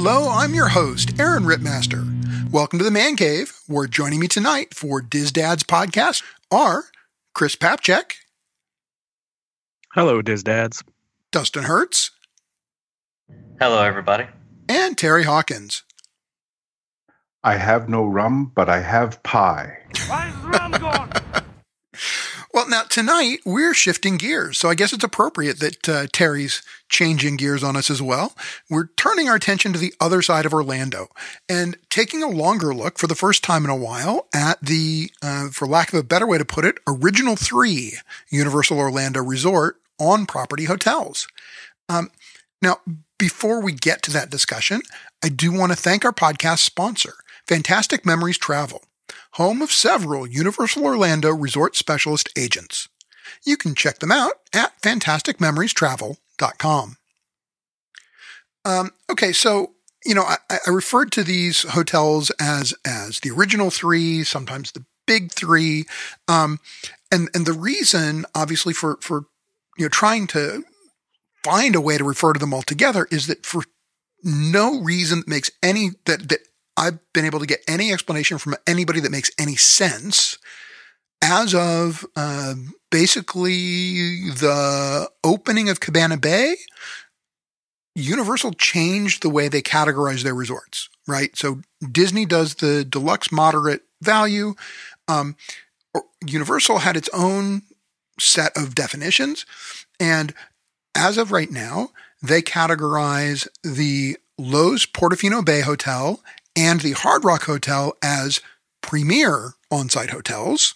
Hello, I'm your host, Aaron Rittmaster. Welcome to the Man Cave, where joining me tonight for Diz Dad's podcast are Chris Papciak. Hello, Diz Dads. Dustin Hertz. Hello, everybody. And Terry Hawkins. I have no rum, but I have pie. Where's the rum gone? Well, now tonight we're shifting gears, so I guess it's appropriate that uh, Terry's changing gears on us as well. We're turning our attention to the other side of Orlando and taking a longer look for the first time in a while at the, uh, for lack of a better way to put it, original three Universal Orlando Resort on property hotels. Um, now, before we get to that discussion, I do want to thank our podcast sponsor, Fantastic Memories Travel home of several Universal Orlando Resort Specialist agents. You can check them out at fantasticmemoriestravel.com. Um, okay, so you know, I, I, referred to these hotels as as the original three, sometimes the big three, um, and and the reason, obviously, for for you know trying to find a way to refer to them all together is that for no reason that makes any that that I've been able to get any explanation from anybody that makes any sense as of uh, basically the opening of Cabana Bay. Universal changed the way they categorize their resorts, right? So Disney does the deluxe moderate value. Um, Universal had its own set of definitions. And as of right now, they categorize the Loews Portofino Bay Hotel and the Hard Rock Hotel as premier on-site hotels.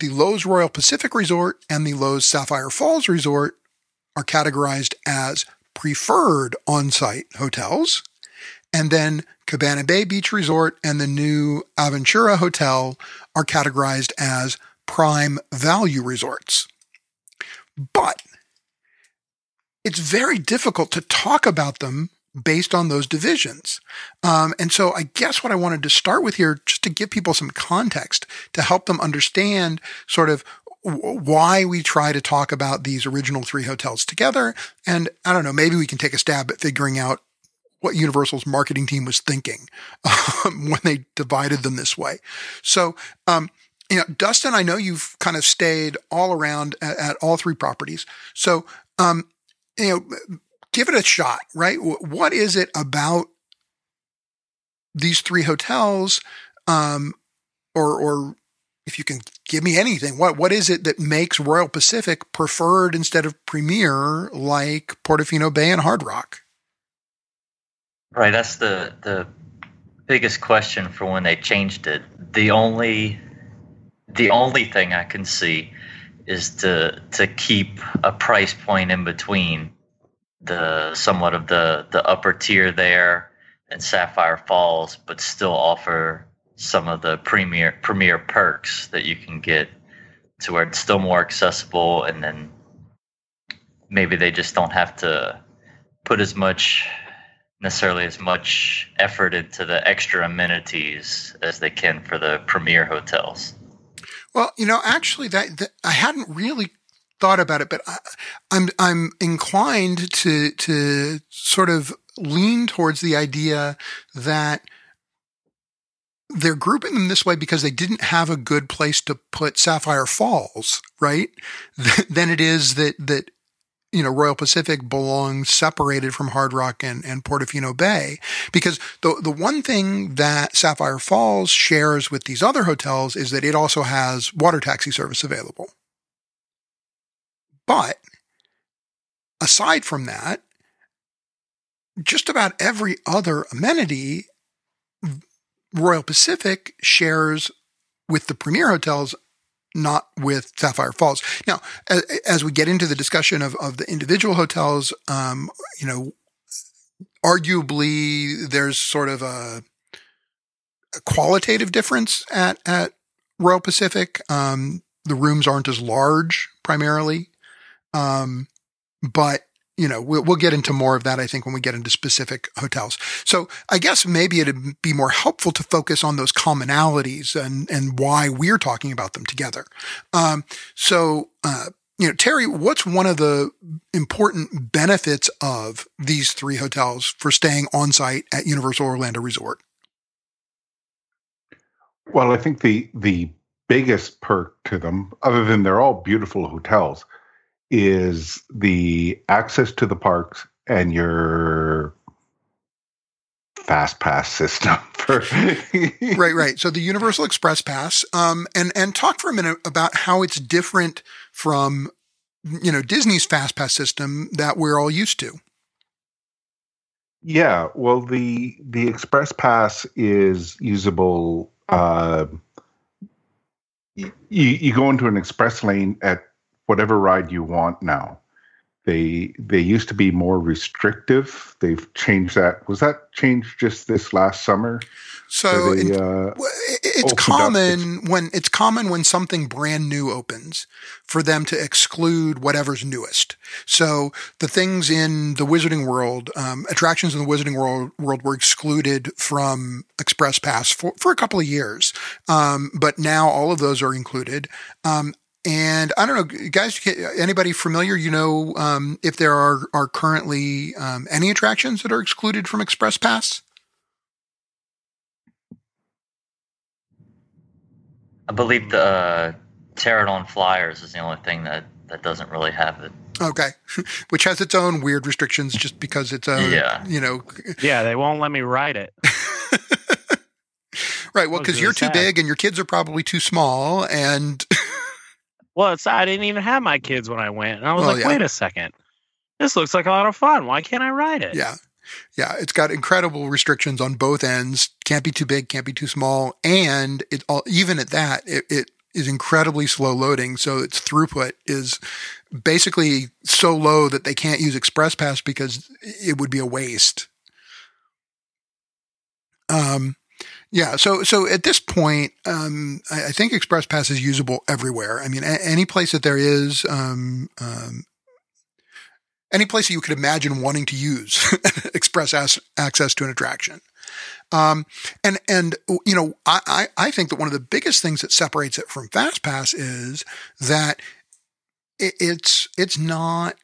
The Loews Royal Pacific Resort and the Loews Sapphire Falls Resort are categorized as preferred on-site hotels. And then Cabana Bay Beach Resort and the new Aventura Hotel are categorized as prime value resorts. But it's very difficult to talk about them based on those divisions. Um, and so I guess what I wanted to start with here, just to give people some context to help them understand sort of why we try to talk about these original three hotels together. And I don't know, maybe we can take a stab at figuring out what Universal's marketing team was thinking um, when they divided them this way. So, um, you know, Dustin, I know you've kind of stayed all around at, at all three properties. So, um, you know, give it a shot, right? What is it about these three hotels, um, or or if you can give me anything, what what is it that makes Royal Pacific preferred instead of premier like Portofino Bay and Hard Rock? Right, that's the the biggest question for when they changed it. The only the only thing I can see is to to keep a price point in between the somewhat of the the upper tier there and Sapphire Falls, but still offer some of the premier premier perks that you can get to where it's still more accessible and then maybe they just don't have to put as much necessarily as much effort into the extra amenities as they can for the premier hotels. Well, you know, actually, that, that I hadn't really thought about it, but I, I'm I'm inclined to to sort of lean towards the idea that they're grouping them this way because they didn't have a good place to put Sapphire Falls, right? then it is that that you know Royal Pacific belongs separated from Hard Rock and, and Portofino Bay because the the one thing that Sapphire Falls shares with these other hotels is that it also has water taxi service available. But aside from that, just about every other amenity Royal Pacific shares with the premier hotels, not with Sapphire Falls. Now, as, we get into the discussion of, of the individual hotels, um, you know, arguably there's sort of a, a qualitative difference at, at Royal Pacific. Um, the rooms aren't as large primarily. Um, but you know, we'll, we'll get into more of that, I think, when we get into specific hotels. So I guess maybe it'd be more helpful to focus on those commonalities and, and why we're talking about them together. Um, so, uh, you know, Terry, what's one of the important benefits of these three hotels for staying on site at Universal Orlando Resort? Well, I think the the biggest perk to them, other than they're all beautiful hotels, is the access to the parks and your fast pass system for right right. So the universal express pass um and and talk for a minute about how it's different from you know disney's fast pass system that we're all used to. Yeah well the the express pass is usable uh you, you go into an express lane at whatever ride you want now they they used to be more restrictive. They've changed that. Was that changed just this last summer? So they, in, uh, it's common when it's common when something brand new opens for them to exclude whatever's newest. So the things in the Wizarding World, um, attractions in the Wizarding World, world were excluded from Express Pass for, for a couple of years, um, but now all of those are included. Um, and I don't know, guys, anybody familiar, you know, um, if there are, are currently um, any attractions that are excluded from Express Pass? I believe the uh, Pterodon Flyers is the only thing that, that doesn't really have it. Okay, which has its own weird restrictions just because it's a, yeah. you know. Yeah, they won't let me ride it. right. Well, because really you're too sad. big and your kids are probably too small, and well, it's I didn't even have my kids when I went, and I was well, like, yeah. wait a second, this looks like a lot of fun. Why can't I ride it? Yeah. Yeah, it's got incredible restrictions on both ends. Can't be too big, can't be too small, and it all even at that, it, it is incredibly slow loading. So its throughput is basically so low that they can't use Express Pass because it would be a waste. Um, yeah. So, so at this point, um, I, I, think Express Pass is usable everywhere. I mean, a- any place that there is, um, um, any place that you could imagine wanting to use Express as- access to an attraction. Um, and, and, you know, I, I, I think that one of the biggest things that separates it from Fast Pass is that it, it's, it's not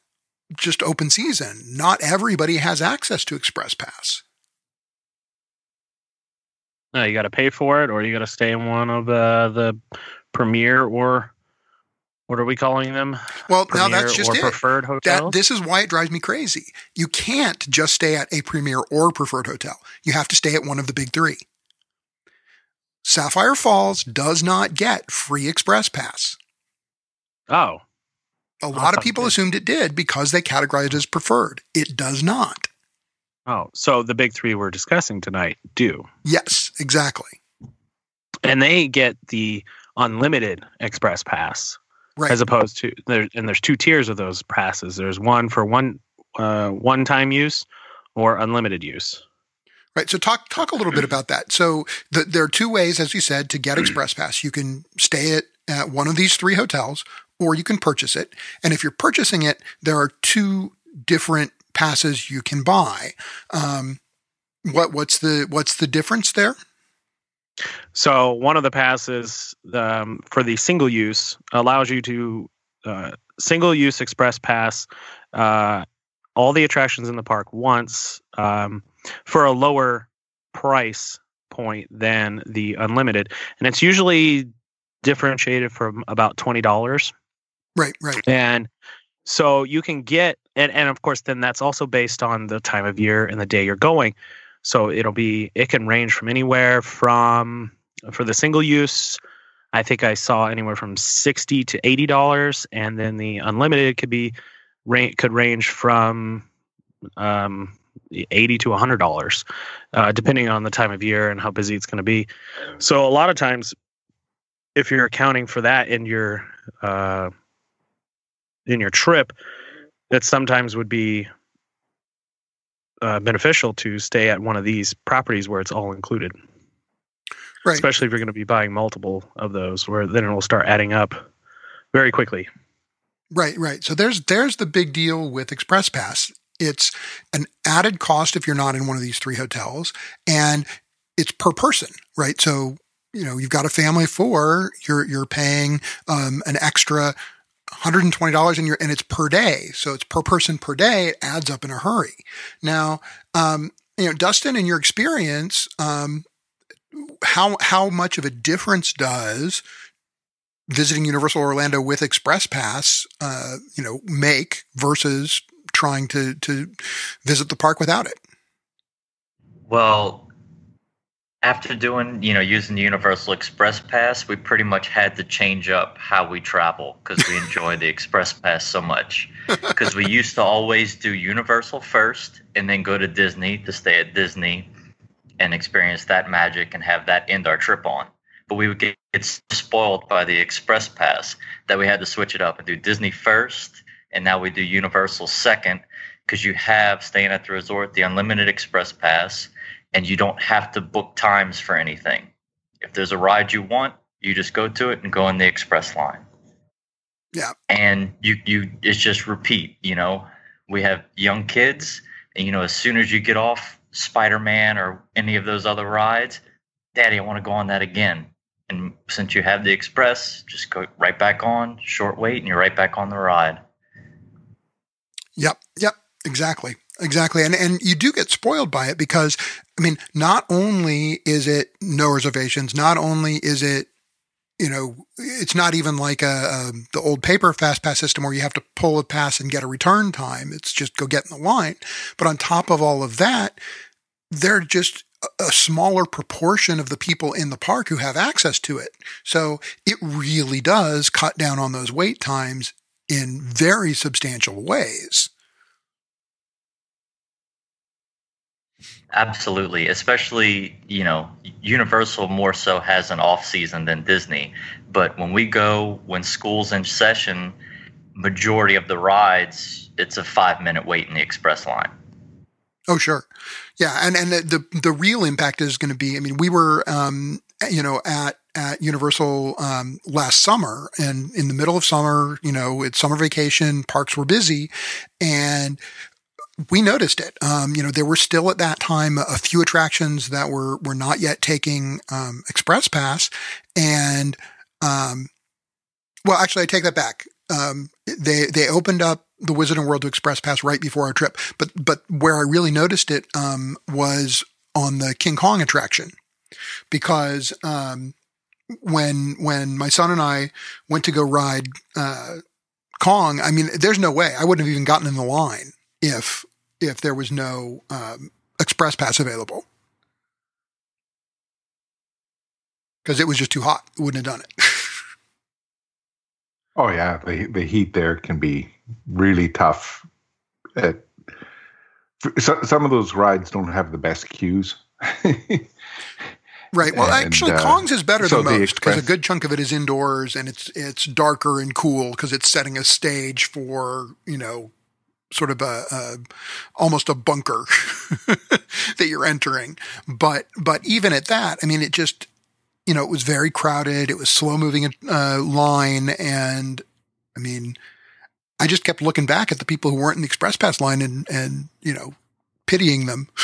just open season. Not everybody has access to Express Pass. No, you got to pay for it, or you got to stay in one of uh, the premier or what are we calling them? Well, premier now that's just or it. Preferred hotel. this is why it drives me crazy. You can't just stay at a premier or preferred hotel. You have to stay at one of the big three. Sapphire Falls does not get free express pass. Oh. A lot of people assumed it did because they categorized it as preferred. It does not. Oh, so the big three we're discussing tonight do. Yes, exactly. And they get the unlimited express pass, right. as opposed to there. And there's two tiers of those passes. There's one for one uh, one time use or unlimited use. Right. So talk talk a little bit about that. So the, there are two ways, as you said, to get Express Pass. You can stay at, at one of these three hotels, or you can purchase it. And if you're purchasing it, there are two different passes you can buy. Um, what what's the what's the difference there? So one of the passes um, for the single use allows you to uh, single use express pass uh, all the attractions in the park once um, for a lower price point than the unlimited, and it's usually differentiated from about twenty dollars. Right, right. And so you can get and and of course then that's also based on the time of year and the day you're going. So it'll be it can range from anywhere from for the single use I think I saw anywhere from 60 to 80 dollars and then the unlimited could be could range from um, 80 to 100 dollars uh, depending on the time of year and how busy it's going to be so a lot of times if you're accounting for that in your uh, in your trip that sometimes would be uh, beneficial to stay at one of these properties where it's all included. Right. Especially if you're going to be buying multiple of those, where then it will start adding up very quickly. Right, right. So there's there's the big deal with Express Pass. It's an added cost if you're not in one of these three hotels, and it's per person, right? So you know you've got a family of four, you're you're paying um, an extra $120 and you're, and it's per day. So it's per person per day. It adds up in a hurry. Now, um, you know, Dustin, in your experience, um, how, how much of a difference does visiting Universal Orlando with Express Pass, uh, you know, make versus trying to, to visit the park without it? Well, after doing, you know, using the Universal Express Pass, we pretty much had to change up how we travel because we enjoy the Express Pass so much. Because we used to always do Universal first and then go to Disney to stay at Disney and experience that magic and have that end our trip on. But we would get, get spoiled by the Express Pass that we had to switch it up and do Disney first, and now we do Universal second because you have staying at the resort the unlimited Express Pass and you don't have to book times for anything. If there's a ride you want, you just go to it and go in the express line. Yeah. And you you it's just repeat, you know. We have young kids and you know as soon as you get off Spider-Man or any of those other rides, daddy, I want to go on that again. And since you have the express, just go right back on, short wait and you're right back on the ride. Yep. Yep. Exactly. Exactly. And and you do get spoiled by it because I mean, not only is it no reservations, not only is it you know, it's not even like a, a, the old paper fast pass system where you have to pull a pass and get a return time. It's just go get in the line. But on top of all of that, they're just a smaller proportion of the people in the park who have access to it. So it really does cut down on those wait times in very substantial ways. Absolutely, especially you know, Universal more so has an off season than Disney. But when we go when school's in session, majority of the rides it's a five minute wait in the express line. Oh sure, yeah, and and the the, the real impact is going to be. I mean, we were um, you know at at Universal um, last summer, and in the middle of summer, you know, it's summer vacation, parks were busy, and we noticed it. Um, you know, there were still at that time a few attractions that were were not yet taking um, Express Pass, and um, well, actually, I take that back. Um, they they opened up the Wizarding World to Express Pass right before our trip, but but where I really noticed it um, was on the King Kong attraction. Because um, when when my son and I went to go ride uh, Kong, I mean, there's no way. I wouldn't have even gotten in the line if if there was no um, express pass available because it was just too hot. It wouldn't have done it. oh yeah, the the heat there can be really tough. At, so, some of those rides don't have the best queues. Right. Well, and, actually, uh, Kong's is better so than most because a good chunk of it is indoors and it's it's darker and cool because it's setting a stage for you know sort of a, a almost a bunker that you're entering. But but even at that, I mean, it just you know it was very crowded. It was slow moving uh, line, and I mean, I just kept looking back at the people who weren't in the express pass line and and you know pitying them.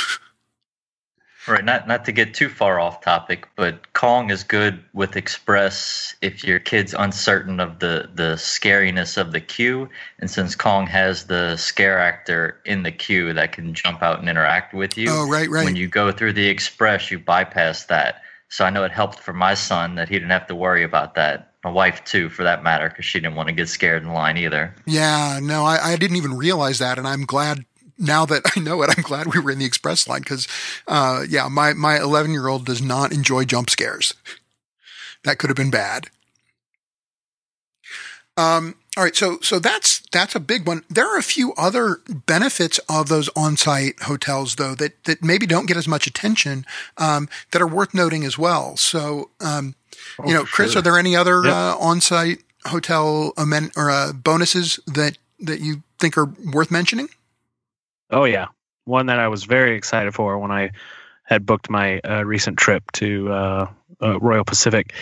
Right, not not to get too far off topic, but Kong is good with Express if your kid's uncertain of the the scariness of the queue, and since Kong has the scare actor in the queue that can jump out and interact with you. Oh, right, right. When you go through the Express, you bypass that. So I know it helped for my son that he didn't have to worry about that. My wife too, for that matter, because she didn't want to get scared in line either. Yeah, no, I, I didn't even realize that, and I'm glad now that I know it, I'm glad we were in the express line because, uh, yeah, my, my 11 year old does not enjoy jump scares. That could have been bad. Um, all right. So, so that's, that's a big one. There are a few other benefits of those on-site hotels though, that, that maybe don't get as much attention, um, that are worth noting as well. So, um, oh, you know, Chris, sure. are there any other, yep. uh, on-site hotel amen- or, uh, bonuses that, that you think are worth mentioning? Oh yeah, one that I was very excited for when I had booked my uh, recent trip to uh, uh, Royal Pacific.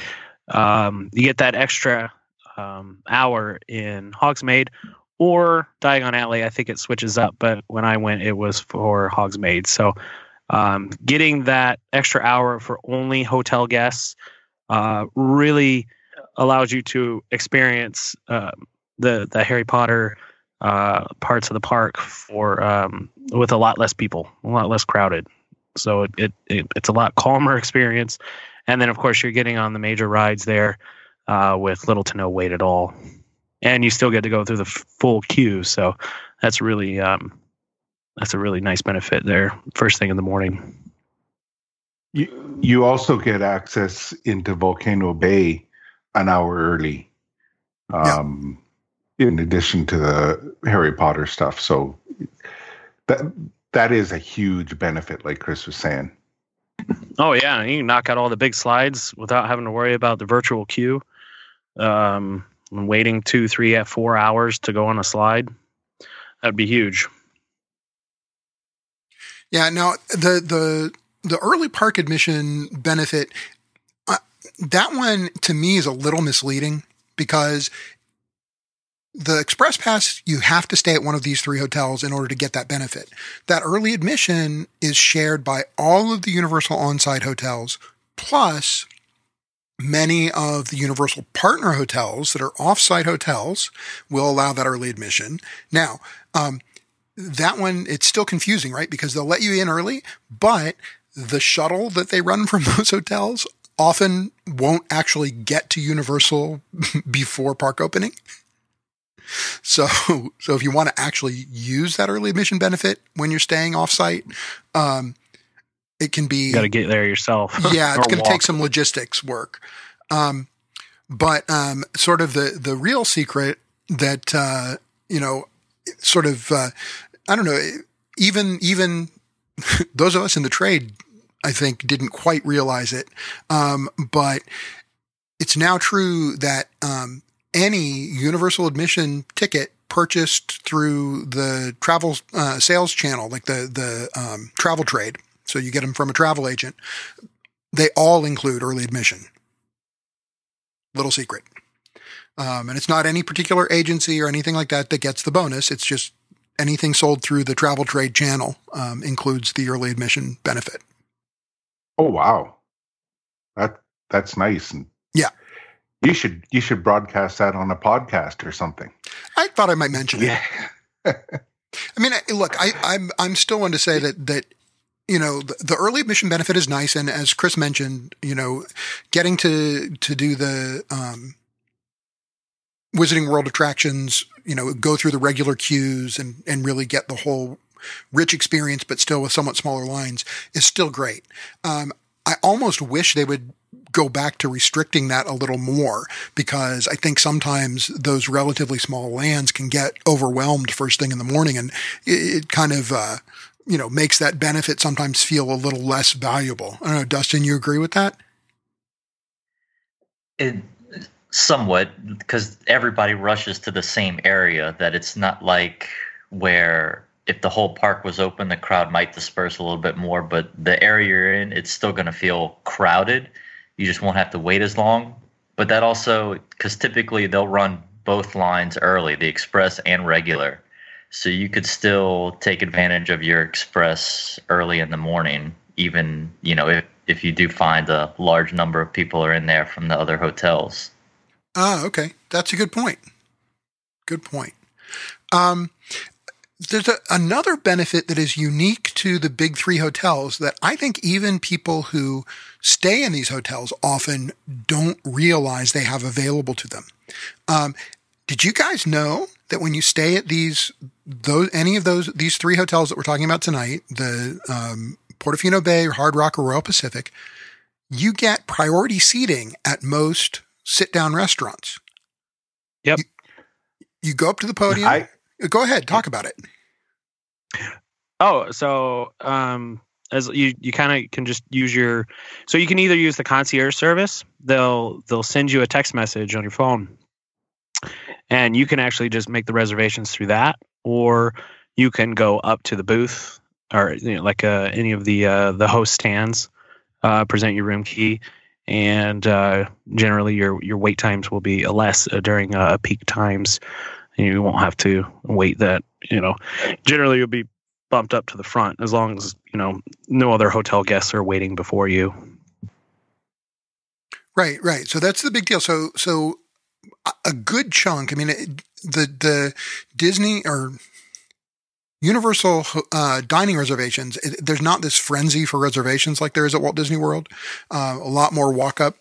Um, you get that extra um, hour in Hogsmeade or Diagon Alley. I think it switches up, but when I went, it was for Hogsmeade. So um, getting that extra hour for only hotel guests uh, really allows you to experience uh, the the Harry Potter uh, parts of the park for um, with a lot less people, a lot less crowded. So it, it, it it's a lot calmer experience. And then of course you're getting on the major rides there uh, with little to no wait at all, and you still get to go through the f- full queue. So that's really um, that's a really nice benefit there. First thing in the morning. You you also get access into Volcano Bay an hour early. Um, in addition to the Harry Potter stuff. So that that is a huge benefit, like Chris was saying. Oh yeah, you can knock out all the big slides without having to worry about the virtual queue. Um, and waiting two, three, four hours to go on a slide. That'd be huge. Yeah. Now the the the early park admission benefit uh, that one to me is a little misleading because the express pass you have to stay at one of these three hotels in order to get that benefit. That early admission is shared by all of the universal on-site hotels plus many of the universal partner hotels that are off-site hotels will allow that early admission. Now um, that one it's still confusing right? Because they'll let you in early but the shuttle that they run from those hotels often won't actually get to universal before park opening so, so if you want to actually use that early admission benefit when you're staying offsite, um, it can be. Got to get there yourself. yeah, it's going to take some logistics work. Um, but um, sort of the the real secret that uh, you know, sort of, uh, I don't know, even even those of us in the trade, I think, didn't quite realize it. Um, but it's now true that um, any universal admission ticket purchased through the travel uh, sales channel, like the the um, travel trade, so you get them from a travel agent. They all include early admission. Little secret, um, and it's not any particular agency or anything like that that gets the bonus. It's just anything sold through the travel trade channel um, includes the early admission benefit. Oh wow, that that's nice and yeah. You should you should broadcast that on a podcast or something. I thought I might mention Yeah. it. I mean, look, I, I'm I'm still one to say that that you know the, the early admission benefit is nice, and as Chris mentioned, you know, getting to to do the um, Wizarding World attractions, you know, go through the regular queues and and really get the whole rich experience, but still with somewhat smaller lines, is still great. Um, I almost wish they would go back to restricting that a little more because I think sometimes those relatively small lands can get overwhelmed first thing in the morning and it, it kind of, uh, you know, makes that benefit sometimes feel a little less valuable. I don't know, Dustin, you agree with that? It somewhat because everybody rushes to the same area that it's not like where if the whole park was open the crowd might disperse a little bit more but the area you're in it's still going to feel crowded you just won't have to wait as long but that also because typically they'll run both lines early the express and regular so you could still take advantage of your express early in the morning even you know if, if you do find a large number of people are in there from the other hotels Ah, okay. That's a good point. Good point. Um, there's a, another benefit that is unique to the big three hotels that I think even people who stay in these hotels often don't realize they have available to them. Um, did you guys know that when you stay at these, those, any of those, these three hotels that we're talking about tonight, the um, Portofino Bay, Hard Rock, or Royal Pacific, you get priority seating at most sit down restaurants. Yep. You, you go up to the podium. I, go ahead, talk about it. Oh, so um, as you you kind of can just use your so you can either use the concierge service. They'll they'll send you a text message on your phone, and you can actually just make the reservations through that, or you can go up to the booth or you know, like uh, any of the uh, the host stands, uh, present your room key, and uh, generally your your wait times will be less uh, during uh, peak times. You won't have to wait that you know. Generally, you'll be bumped up to the front as long as you know no other hotel guests are waiting before you. Right, right. So that's the big deal. So, so a- good chunk. I mean, the the Disney or Universal uh, dining reservations, it, there's not this frenzy for reservations like there is at Walt Disney World. Uh, a lot more walk up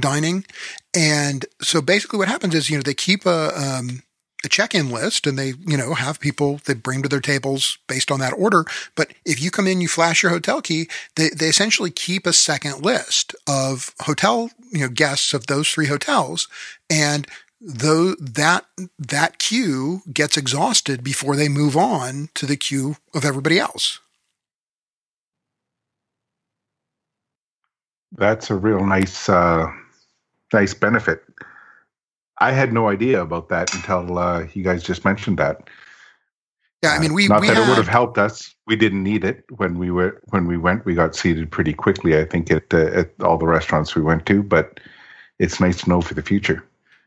dining. And so basically what happens is, you know, they keep a, um, a check-in list and they, you know, have people that bring to their tables based on that order. But if you come in, you flash your hotel key, they, they essentially keep a second list of hotel, you know, guests of those three hotels. And though that that queue gets exhausted before they move on to the queue of everybody else. That's a real nice uh, nice benefit. I had no idea about that until uh, you guys just mentioned that. Yeah, I mean, we not we that had, it would have helped us. We didn't need it when we were when we went. We got seated pretty quickly. I think at uh, at all the restaurants we went to, but it's nice to know for the future.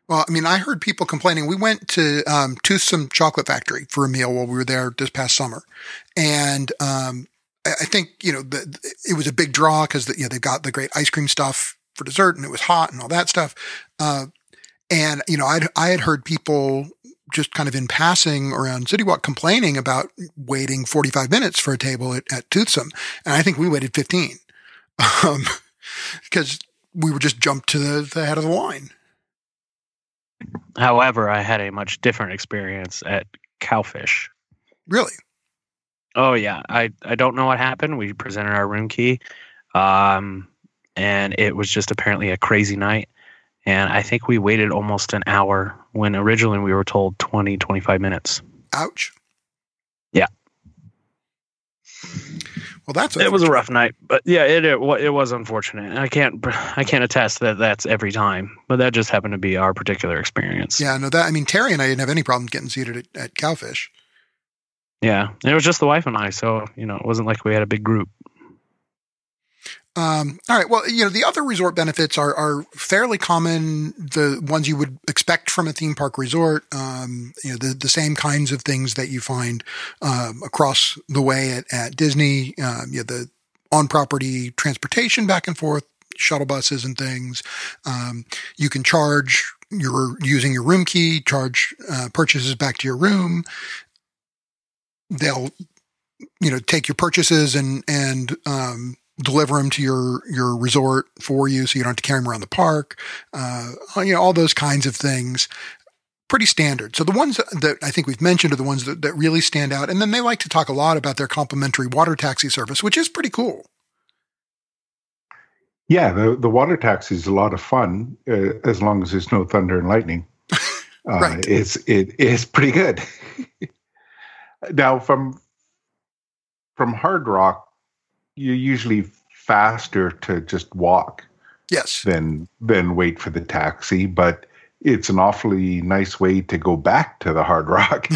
Well, I mean, I heard people complaining. We went to um, Toothsome Chocolate Factory for a meal while we were there this past summer, and um, I, I think you know the, it was a big draw because you know they've got the great ice cream stuff for dessert, and it was hot and all that stuff. Uh, and you know, I'd, I had heard people just kind of in passing around City Walk complaining about waiting 45 minutes for a table at, at Toothsome, and I think we waited 15 um, because we were just jumped to the, the head of the line. However, I had a much different experience at Cowfish. Really? Oh yeah, I I don't know what happened. We presented our room key, um, and it was just apparently a crazy night. And I think we waited almost an hour when originally we were told 20, 25 minutes. Ouch. Yeah. Well, that's It was a rough night, but yeah, it it, it was unfortunate. I can't I can't attest that that's every time, but that just happened to be our particular experience. Yeah, no, that I mean Terry and I didn't have any problem getting seated at, at Cowfish. Yeah, and it was just the wife and I, so you know, it wasn't like we had a big group. Um, all right. Well, you know, the other resort benefits are, are fairly common. The ones you would expect from a theme park resort. Um, you know, the, the same kinds of things that you find, um, across the way at, at Disney. Um, you know, the on property transportation back and forth, shuttle buses and things. Um, you can charge your using your room key, charge, uh, purchases back to your room. They'll, you know, take your purchases and, and, um, deliver them to your your resort for you, so you don't have to carry them around the park. Uh, you know, all those kinds of things. Pretty standard. So the ones that I think we've mentioned are the ones that, that really stand out. And then they like to talk a lot about their complimentary water taxi service, which is pretty cool. Yeah, the the water taxi is a lot of fun uh, as long as there's no thunder and lightning. Uh, Right. It's it is pretty good. now from from Hard Rock, you're usually faster to just walk Yes. than than wait for the taxi, but it's an awfully nice way to go back to the Hard Rock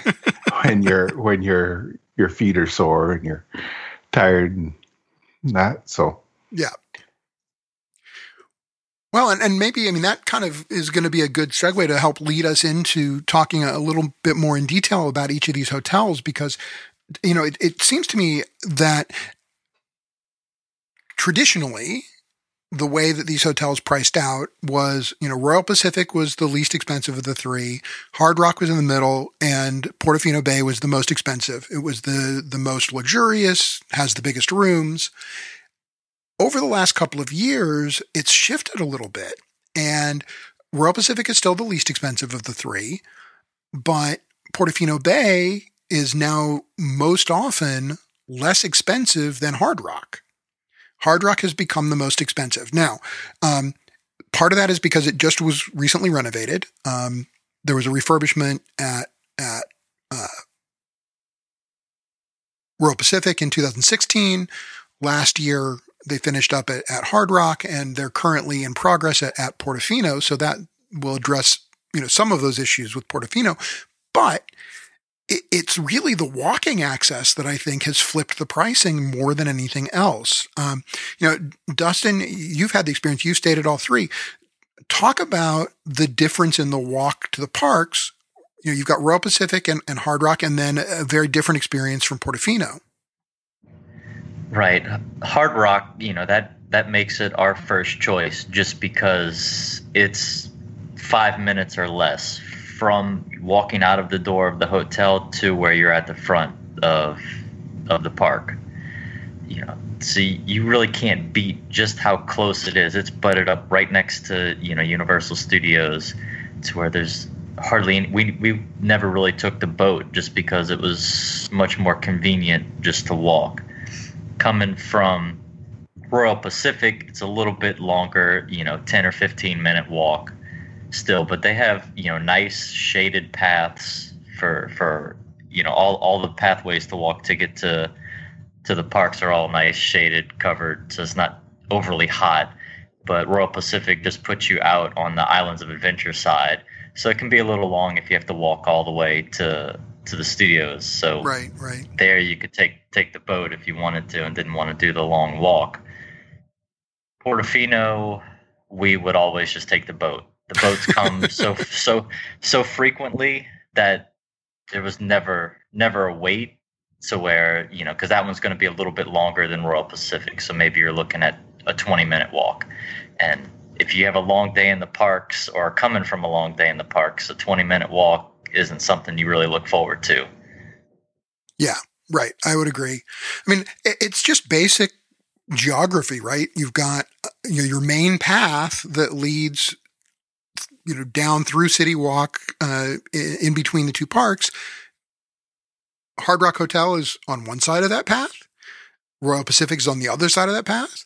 when you're when your your feet are sore and you're tired and that. So Yeah. Well, and, and maybe, I mean, that kind of is going to be a good segue to help lead us into talking a little bit more in detail about each of these hotels because, you know, it, it seems to me that traditionally, the way that these hotels priced out was, you know, Royal Pacific was the least expensive of the three, Hard Rock was in the middle, and Portofino Bay was the most expensive. It was the the most luxurious, has the biggest rooms over the last couple of years, it's shifted a little bit. And Royal Pacific is still the least expensive of the three, but Portofino Bay is now most often less expensive than Hard Rock. Hard Rock has become the most expensive. Now, um, part of that is because it just was recently renovated. Um, there was a refurbishment at at uh, Royal Pacific in 2016. Last year, they finished up at, at Hard Rock, and they're currently in progress at, at Portofino. So that will address you know some of those issues with Portofino, but it's really the walking access that I think has flipped the pricing more than anything else. Um, you know, Dustin, you've had the experience. You've stayed at all three. Talk about the difference in the walk to the parks. You know, you've got Royal Pacific and, and Hard Rock, and then a very different experience from Portofino. Right. Hard Rock, you know, that that makes it our first choice just because it's 5 minutes or less from walking out of the door of the hotel to where you're at the front of of the park. You know, so you really can't beat just how close it is. It's butted up right next to you know Universal Studios, to where there's hardly any, we we never really took the boat just because it was much more convenient just to walk. Coming from Royal Pacific, it's a little bit longer, you know, 10 or 15 minute walk still, but they have, you know, nice shaded paths for for you know all all the pathways to walk to get to to the parks are all nice shaded covered so it's not overly hot. But royal pacific just puts you out on the islands of adventure side so it can be a little long if you have to walk all the way to to the studios. So Right, right. there you could take take the boat if you wanted to and didn't want to do the long walk. Portofino we would always just take the boat the boats come so so so frequently that there was never never a wait so where you know because that one's going to be a little bit longer than royal pacific so maybe you're looking at a 20 minute walk and if you have a long day in the parks or coming from a long day in the parks a 20 minute walk isn't something you really look forward to Yeah, Right. I would agree. I mean, it's just basic geography, right? You've got uh, your main path that leads, you know, down through City Walk, uh, in between the two parks. Hard Rock Hotel is on one side of that path. Royal Pacific is on the other side of that path.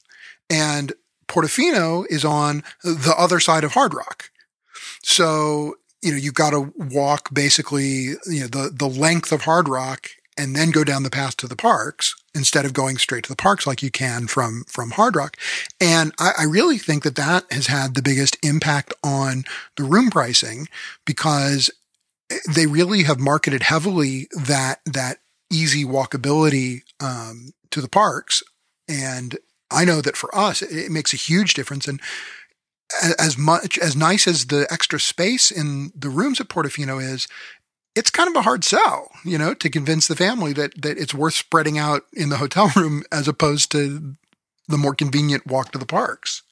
And Portofino is on the other side of Hard Rock. So, you know, you've got to walk basically, you know, the, the length of Hard Rock and then go down the path to the parks instead of going straight to the parks like you can from from Hard Rock. And I, I really think that that has had the biggest impact on the room pricing because they really have marketed heavily that that easy walkability um, to the parks. And I know that for us, it, it makes a huge difference. And as much as nice as the extra space in the rooms at Portofino is, it's kind of a hard sell, you know, to convince the family that that it's worth spreading out in the hotel room as opposed to the more convenient walk to the parks.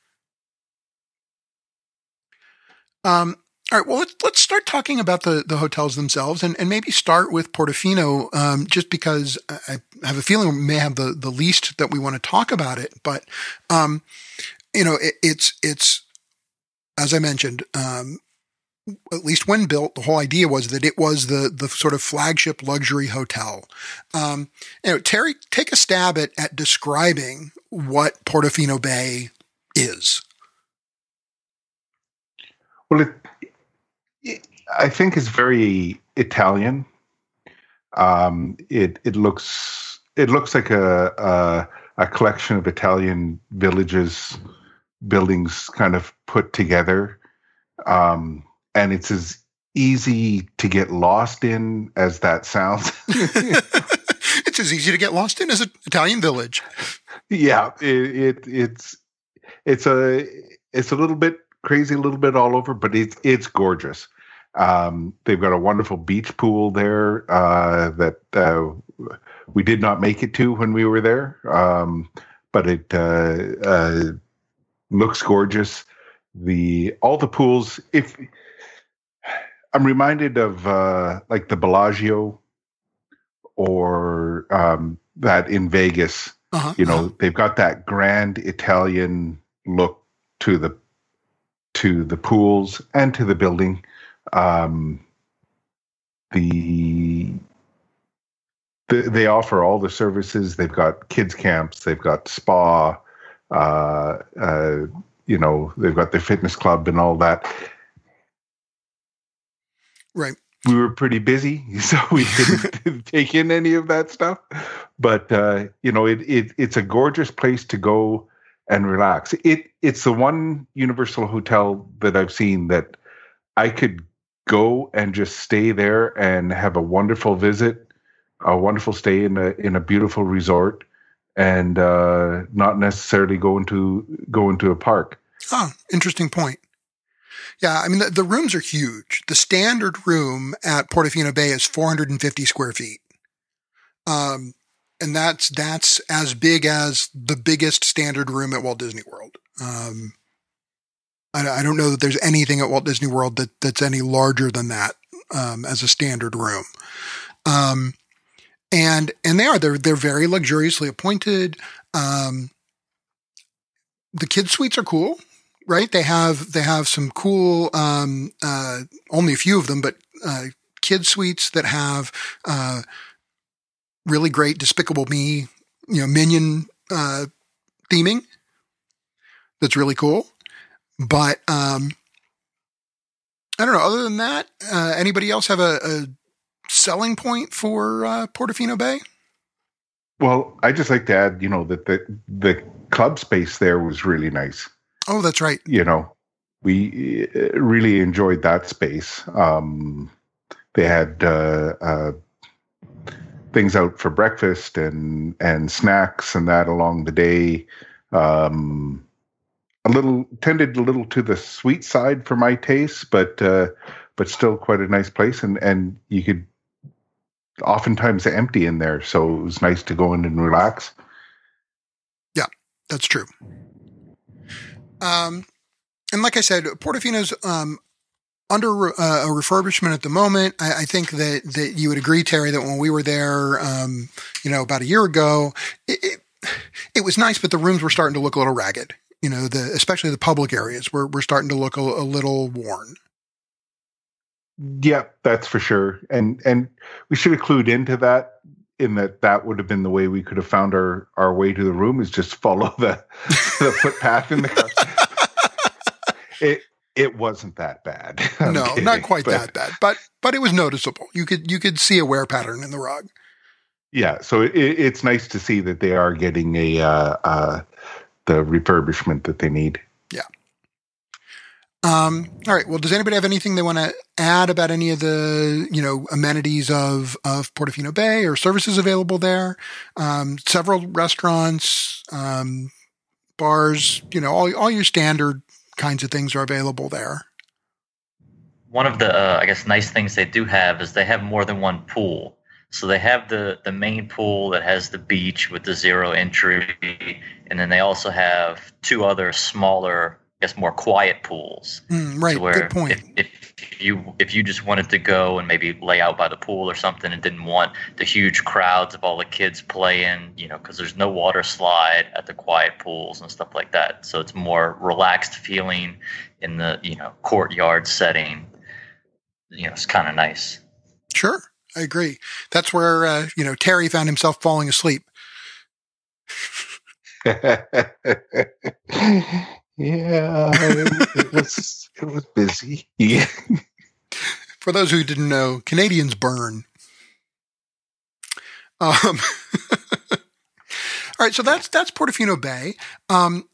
Um, all right, well, let's let's start talking about the the hotels themselves, and, and maybe start with Portofino, um, just because I have a feeling we may have the the least that we want to talk about it, but um, you know, it, it's it's as I mentioned, um, at least when built, the whole idea was that it was the the sort of flagship luxury hotel. Um, you know, Terry, take a stab at at describing what Portofino Bay is. Well, it, it I think it's very Italian. Um, it it looks it looks like a, a a collection of Italian villages, buildings kind of put together, um, and it's as easy to get lost in as that sounds. it's as easy to get lost in as an Italian village. yeah, it, it it's it's a it's a little bit crazy, a little bit all over, but it's it's gorgeous. Um, they've got a wonderful beach pool there uh, that uh, we did not make it to when we were there, um, but it uh, uh, looks gorgeous. The all the pools. If I'm reminded of uh, like the Bellagio or um, that in Vegas Uh-huh. you know they've got that grand italian look to the to the pools and to the building. Um the they, they offer all the services. They've got kids camps. They've got spa uh uh you know they've got their fitness club and all that Right. we were pretty busy, so we didn't, take in any of that stuff. But uh, you know, it, it it's a gorgeous place to go and relax. It it's the one Universal hotel that I've seen that I could go and just stay there and have a wonderful visit, a wonderful stay in a in a beautiful resort, and uh, not necessarily go into go into a park. Oh, interesting point. Yeah, I mean the, the rooms are huge. The standard room at Portofino Bay is 450 square feet, um, and that's that's as big as the biggest standard room at Walt Disney World. Um, I, I don't know that there's anything at Walt Disney World that that's any larger than that um, as a standard room. Um, and and they are they're they're very luxuriously appointed. Um, the kids suites are cool, right? They have they have some cool, um, uh, only a few of them, but uh, kid suites that have uh, really great Despicable Me, you know, Minion uh, theming. That's really cool, but um, I don't know. Other than that, uh, anybody else have a, a selling point for uh, Portofino Bay? Well, I just like to add, you know, that the the club space there was really nice. Oh, that's right. You know, we uh, really enjoyed that space. Um, they had uh, uh, things out for breakfast and and snacks and that along the day. Um, a little tended a little to the sweet side for my taste, but uh, but still quite a nice place, and and you could oftentimes empty in there, so it was nice to go in and relax. Yeah, that's true. Um, and like I said, Portofino's um, under uh, a refurbishment at the moment. I, I, think that that you would agree, Terry, that when we were there, um, you know, about a year ago, it, it, it was nice, but the rooms were starting to look a little ragged. You know, the especially the public areas were were starting to look a, a little worn. Yeah, that's for sure. And and we should have clued into that in that that would have been the way we could have found our our way to the room is just follow the the footpath in the it it wasn't that bad. I'm no, kidding, not quite but, that bad, but but it was noticeable. You could you could see a wear pattern in the rug. Yeah, so it, it's nice to see that they are getting a uh, uh, the refurbishment that they need. Yeah. Um, all right. Well, does anybody have anything they want to add about any of the, you know, amenities of, of Portofino Bay or services available there? Um, several restaurants, um, bars, you know, all, all your standard kinds of things are available there. One of the, uh, I guess, nice things they do have is they have more than one pool. So they have the the main pool that has the beach with the zero entry, and then they also have two other smaller guess more quiet pools. Mm, right. Where Good point. If, if you if you just wanted to go and maybe lay out by the pool or something and didn't want the huge crowds of all the kids playing, you know, because there's no water slide at the quiet pools and stuff like that. So it's more relaxed feeling in the you know courtyard setting. You know, it's kind of nice. Sure, I agree. That's where uh, you know Terry found himself falling asleep. Yeah, it, was it was busy. Yeah. For those who didn't know, Canadians burn. Um, all right, so that's that's Portofino Bay. Um,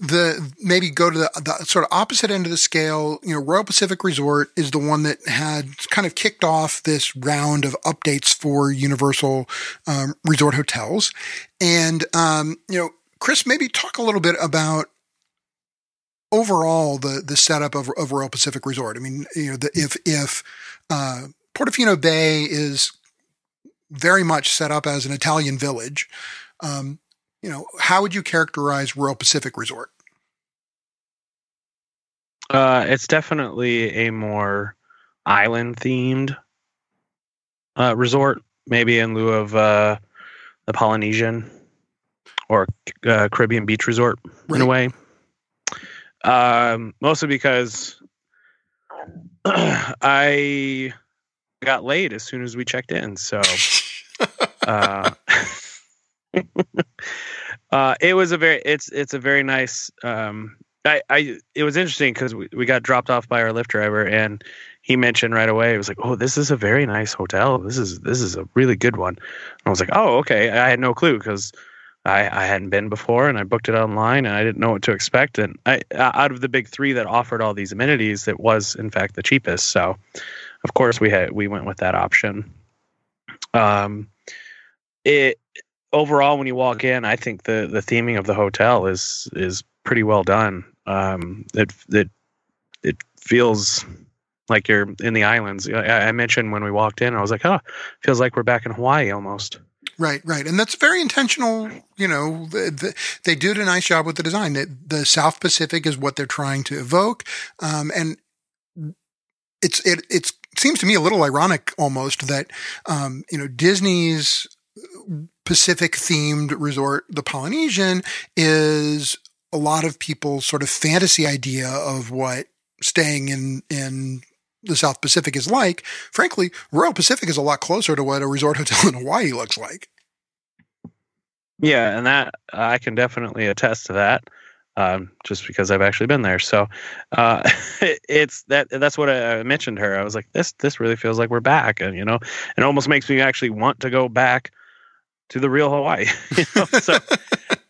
the maybe go to the, the, sort of opposite end of the scale. You know, Royal Pacific Resort is the one that had kind of kicked off this round of updates for Universal um, Resort hotels, and um, you know, Chris, maybe talk a little bit about overall the the setup of, of Royal Pacific Resort. I mean, you know, the, if if uh, Portofino Bay is very much set up as an Italian village, um, you know, how would you characterize Royal Pacific Resort? Uh, it's definitely a more island themed uh, resort, maybe in lieu of uh, the Polynesian or uh, Caribbean beach resort right. in a way. Um, mostly because I got late as soon as we checked in. So uh, uh, it was a very it's it's a very nice um, I, I it was interesting because we, we got dropped off by our Lyft driver and he mentioned right away it was like oh this is a very nice hotel this is this is a really good one and I was like oh okay I had no clue because I, I hadn't been before and I booked it online and I didn't know what to expect. And I, out of the big three that offered all these amenities, it was in fact the cheapest. So, of course, we had we went with that option. Um, it overall, when you walk in, I think the the theming of the hotel is is pretty well done. Um, it it it feels like you're in the islands. I, I mentioned when we walked in, I was like, oh, feels like we're back in Hawaii almost. Right, right, and that's very intentional. You know, the, the, they did a nice job with the design. The, the South Pacific is what they're trying to evoke, um, and it's it, it's seems to me a little ironic almost that um, you know Disney's Pacific themed resort, the Polynesian, is a lot of people's sort of fantasy idea of what staying in in the South Pacific is like. Frankly, Royal Pacific is a lot closer to what a resort hotel in Hawaii looks like. Yeah, and that I can definitely attest to that, um, just because I've actually been there. So uh, it's that that's what I mentioned her. I was like, this this really feels like we're back, and you know, it almost makes me actually want to go back to the real Hawaii. you know? So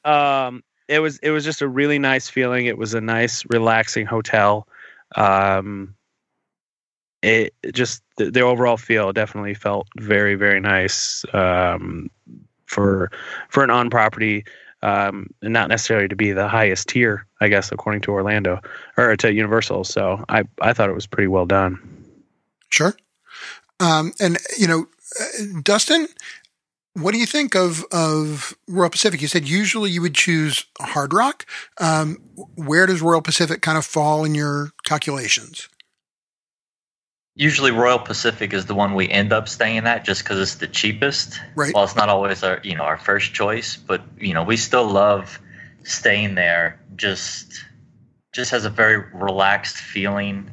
um, it was it was just a really nice feeling. It was a nice, relaxing hotel. Um, it, just the, the, overall feel definitely felt very very nice um, for for an on property um, and not necessarily to be the highest tier i guess according to orlando or to universal so i i thought it was pretty well done sure um, and you know uh, dustin what do you think of of Royal Pacific? You said usually you would choose Hard Rock. Um, where does Royal Pacific kind of fall in your calculations? Usually Royal Pacific is the one we end up staying at just because it's the cheapest. Right. Well, it's not always our you know our first choice, but you know we still love staying there. Just just has a very relaxed feeling.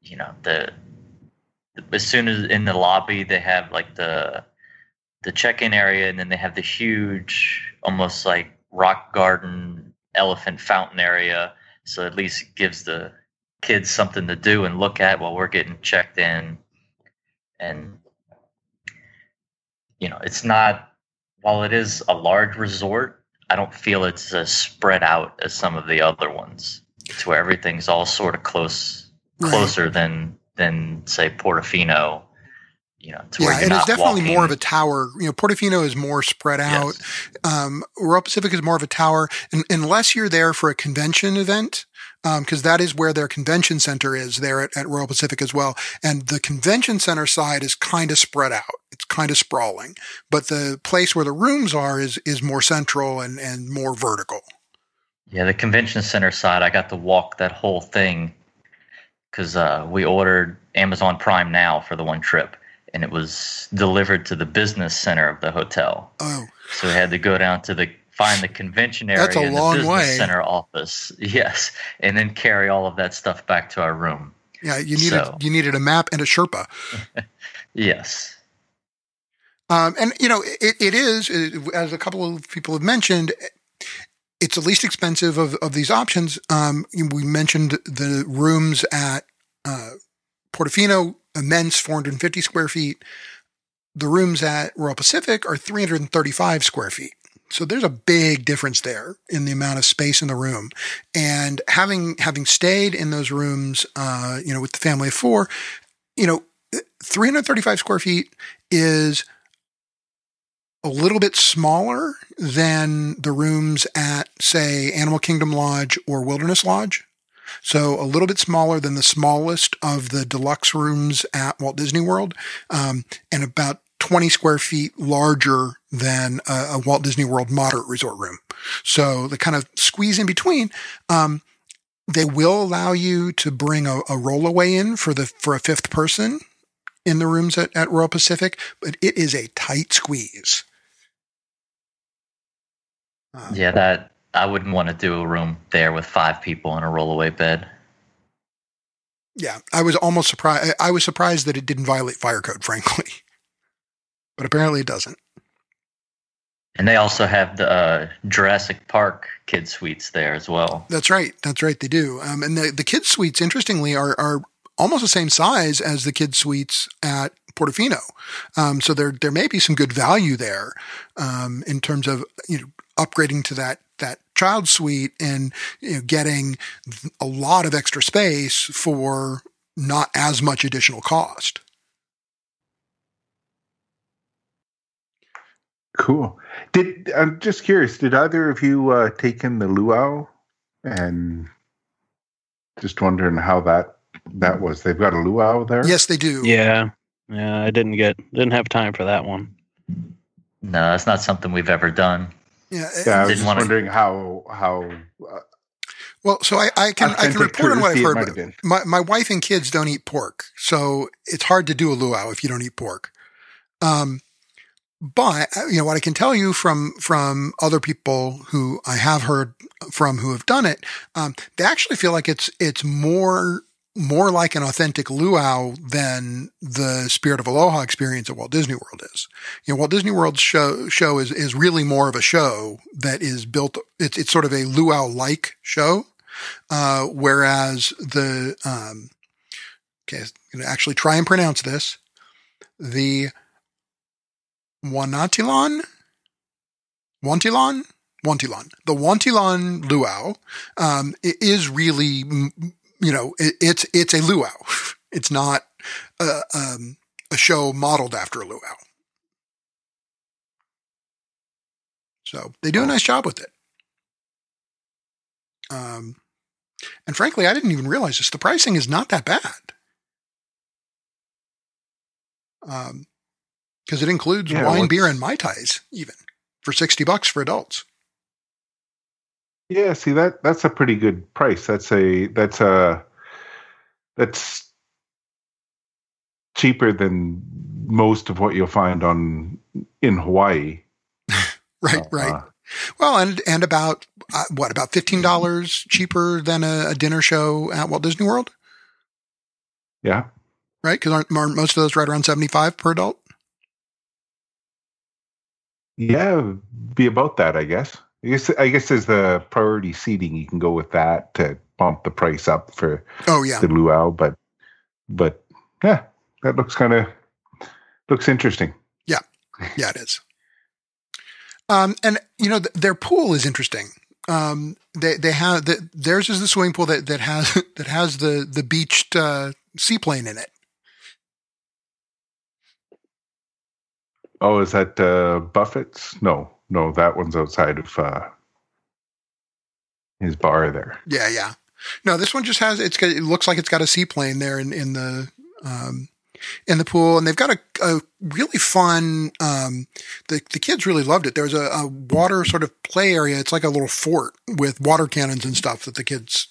You know the, the as soon as in the lobby they have like the the check-in area, and then they have the huge, almost like rock garden elephant fountain area. So at least it gives the kids something to do and look at while we're getting checked in. And, you know, it's not, while it is a large resort, I don't feel it's as spread out as some of the other ones. It's where everything's all sort of close, closer right. than, than say Portofino you know, yeah, it's definitely walking. more of a tower. You know, Portofino is more spread out. Yes. Um, Royal Pacific is more of a tower, and unless you're there for a convention event, because um, that is where their convention center is there at, at, Royal Pacific as well. And the convention center side is kind of spread out. It's kind of sprawling, but the place where the rooms are is is more central and and more vertical. Yeah, the convention center side, I got to walk that whole thing because uh, we ordered Amazon Prime now for the one trip and it was delivered to the business center of the hotel. Oh. So we had to go down to the find the convention area That's a in long the business way. center office. Yes, and then carry all of that stuff back to our room. Yeah, you needed so. you needed a map and a Sherpa. yes. Um, and you know it, it is as a couple of people have mentioned it's the least expensive of, of these options. Um, we mentioned the rooms at uh, Portofino immense 450 square feet. The rooms at Royal Pacific are 335 square feet. So there's a big difference there in the amount of space in the room. And having having stayed in those rooms, uh, you know, with the family of four, you know, 335 square feet is a little bit smaller than the rooms at, say, Animal Kingdom Lodge or Wilderness Lodge. So a little bit smaller than the smallest of the deluxe rooms at Walt Disney World, um, and about 20 square feet larger than a, a, Walt Disney World moderate resort room. So the kind of squeeze in between. Um, they will allow you to bring a, a rollaway in for the for a fifth person in the rooms at, at Royal Pacific, but it is a tight squeeze. Um, yeah, that I wouldn't want to do a room there with five people in a rollaway bed. Yeah, I was almost surprised. I was surprised that it didn't violate fire code, frankly, but apparently it doesn't. And they also have the uh, Jurassic Park kid suites there as well. That's right. That's right. They do. Um, and the the kid suites, interestingly, are are almost the same size as the kid suites at Portofino. Um, so there there may be some good value there um, in terms of you know upgrading to that that child suite and you know, getting a lot of extra space for not as much additional cost. Cool. Did I'm just curious? Did either of you uh, take in the luau? And just wondering how that that was. They've got a luau there. Yes, they do. Yeah, yeah. I didn't get didn't have time for that one. No, that's not something we've ever done. Yeah, yeah I was just wondering how how. Uh, Well, so I, I can I can Authentic report on what I've touristy heard. but. My my wife and kids don't eat pork, so it's hard to do a luau if you don't eat pork. Um, but uh, you know what I can tell you from from other people who I have heard from who have done it, um, they actually feel like it's it's more more like an authentic luau than the Spirit of Aloha experience at Walt Disney World is. You know, Walt Disney World's show show is is really more of a show that is built. It's it's sort of a luau like show, uh, whereas the um, okay, I'm gonna actually try and pronounce this. The Wanatilan, Wantilan, Wantilan. The Wantilan luau um, is really, you know, it, it's it's a luau. It's not a, um, a show modeled after a luau. So they do a nice job with it. Um, and frankly, I didn't even realize this. The pricing is not that bad. Um, because it includes Yeah, wine, beer, and mai tais even for sixty bucks for adults. Yeah, see that that's a pretty good price. That's a that's a that's cheaper than most of what you'll find on in Hawaii. Right, Uh, right. Well, and and about uh, what about fifteen dollars cheaper than a, a dinner show at Walt Disney World, yeah. right? Because aren't, aren't most of those right around seventy five per adult? Yeah, be about that, I guess. I guess I guess as the priority seating, you can go with that to bump the price up for Oh yeah, the luau, but but yeah, that looks kind of looks interesting. Yeah, yeah, it is. Um, and you know th- their pool is interesting. Um, they they have the, theirs is the swimming pool that that has that has the the beached uh, seaplane in it. Oh, is that uh, Buffett's? No, no, that one's outside of uh, his bar there. Yeah, yeah. No, this one just has it's got, it looks like it's got a seaplane there in in the um in the pool, and they've got a, a really fun. Um, the the kids really loved it. There's a, a water sort of play area. It's like a little fort with water cannons and stuff that the kids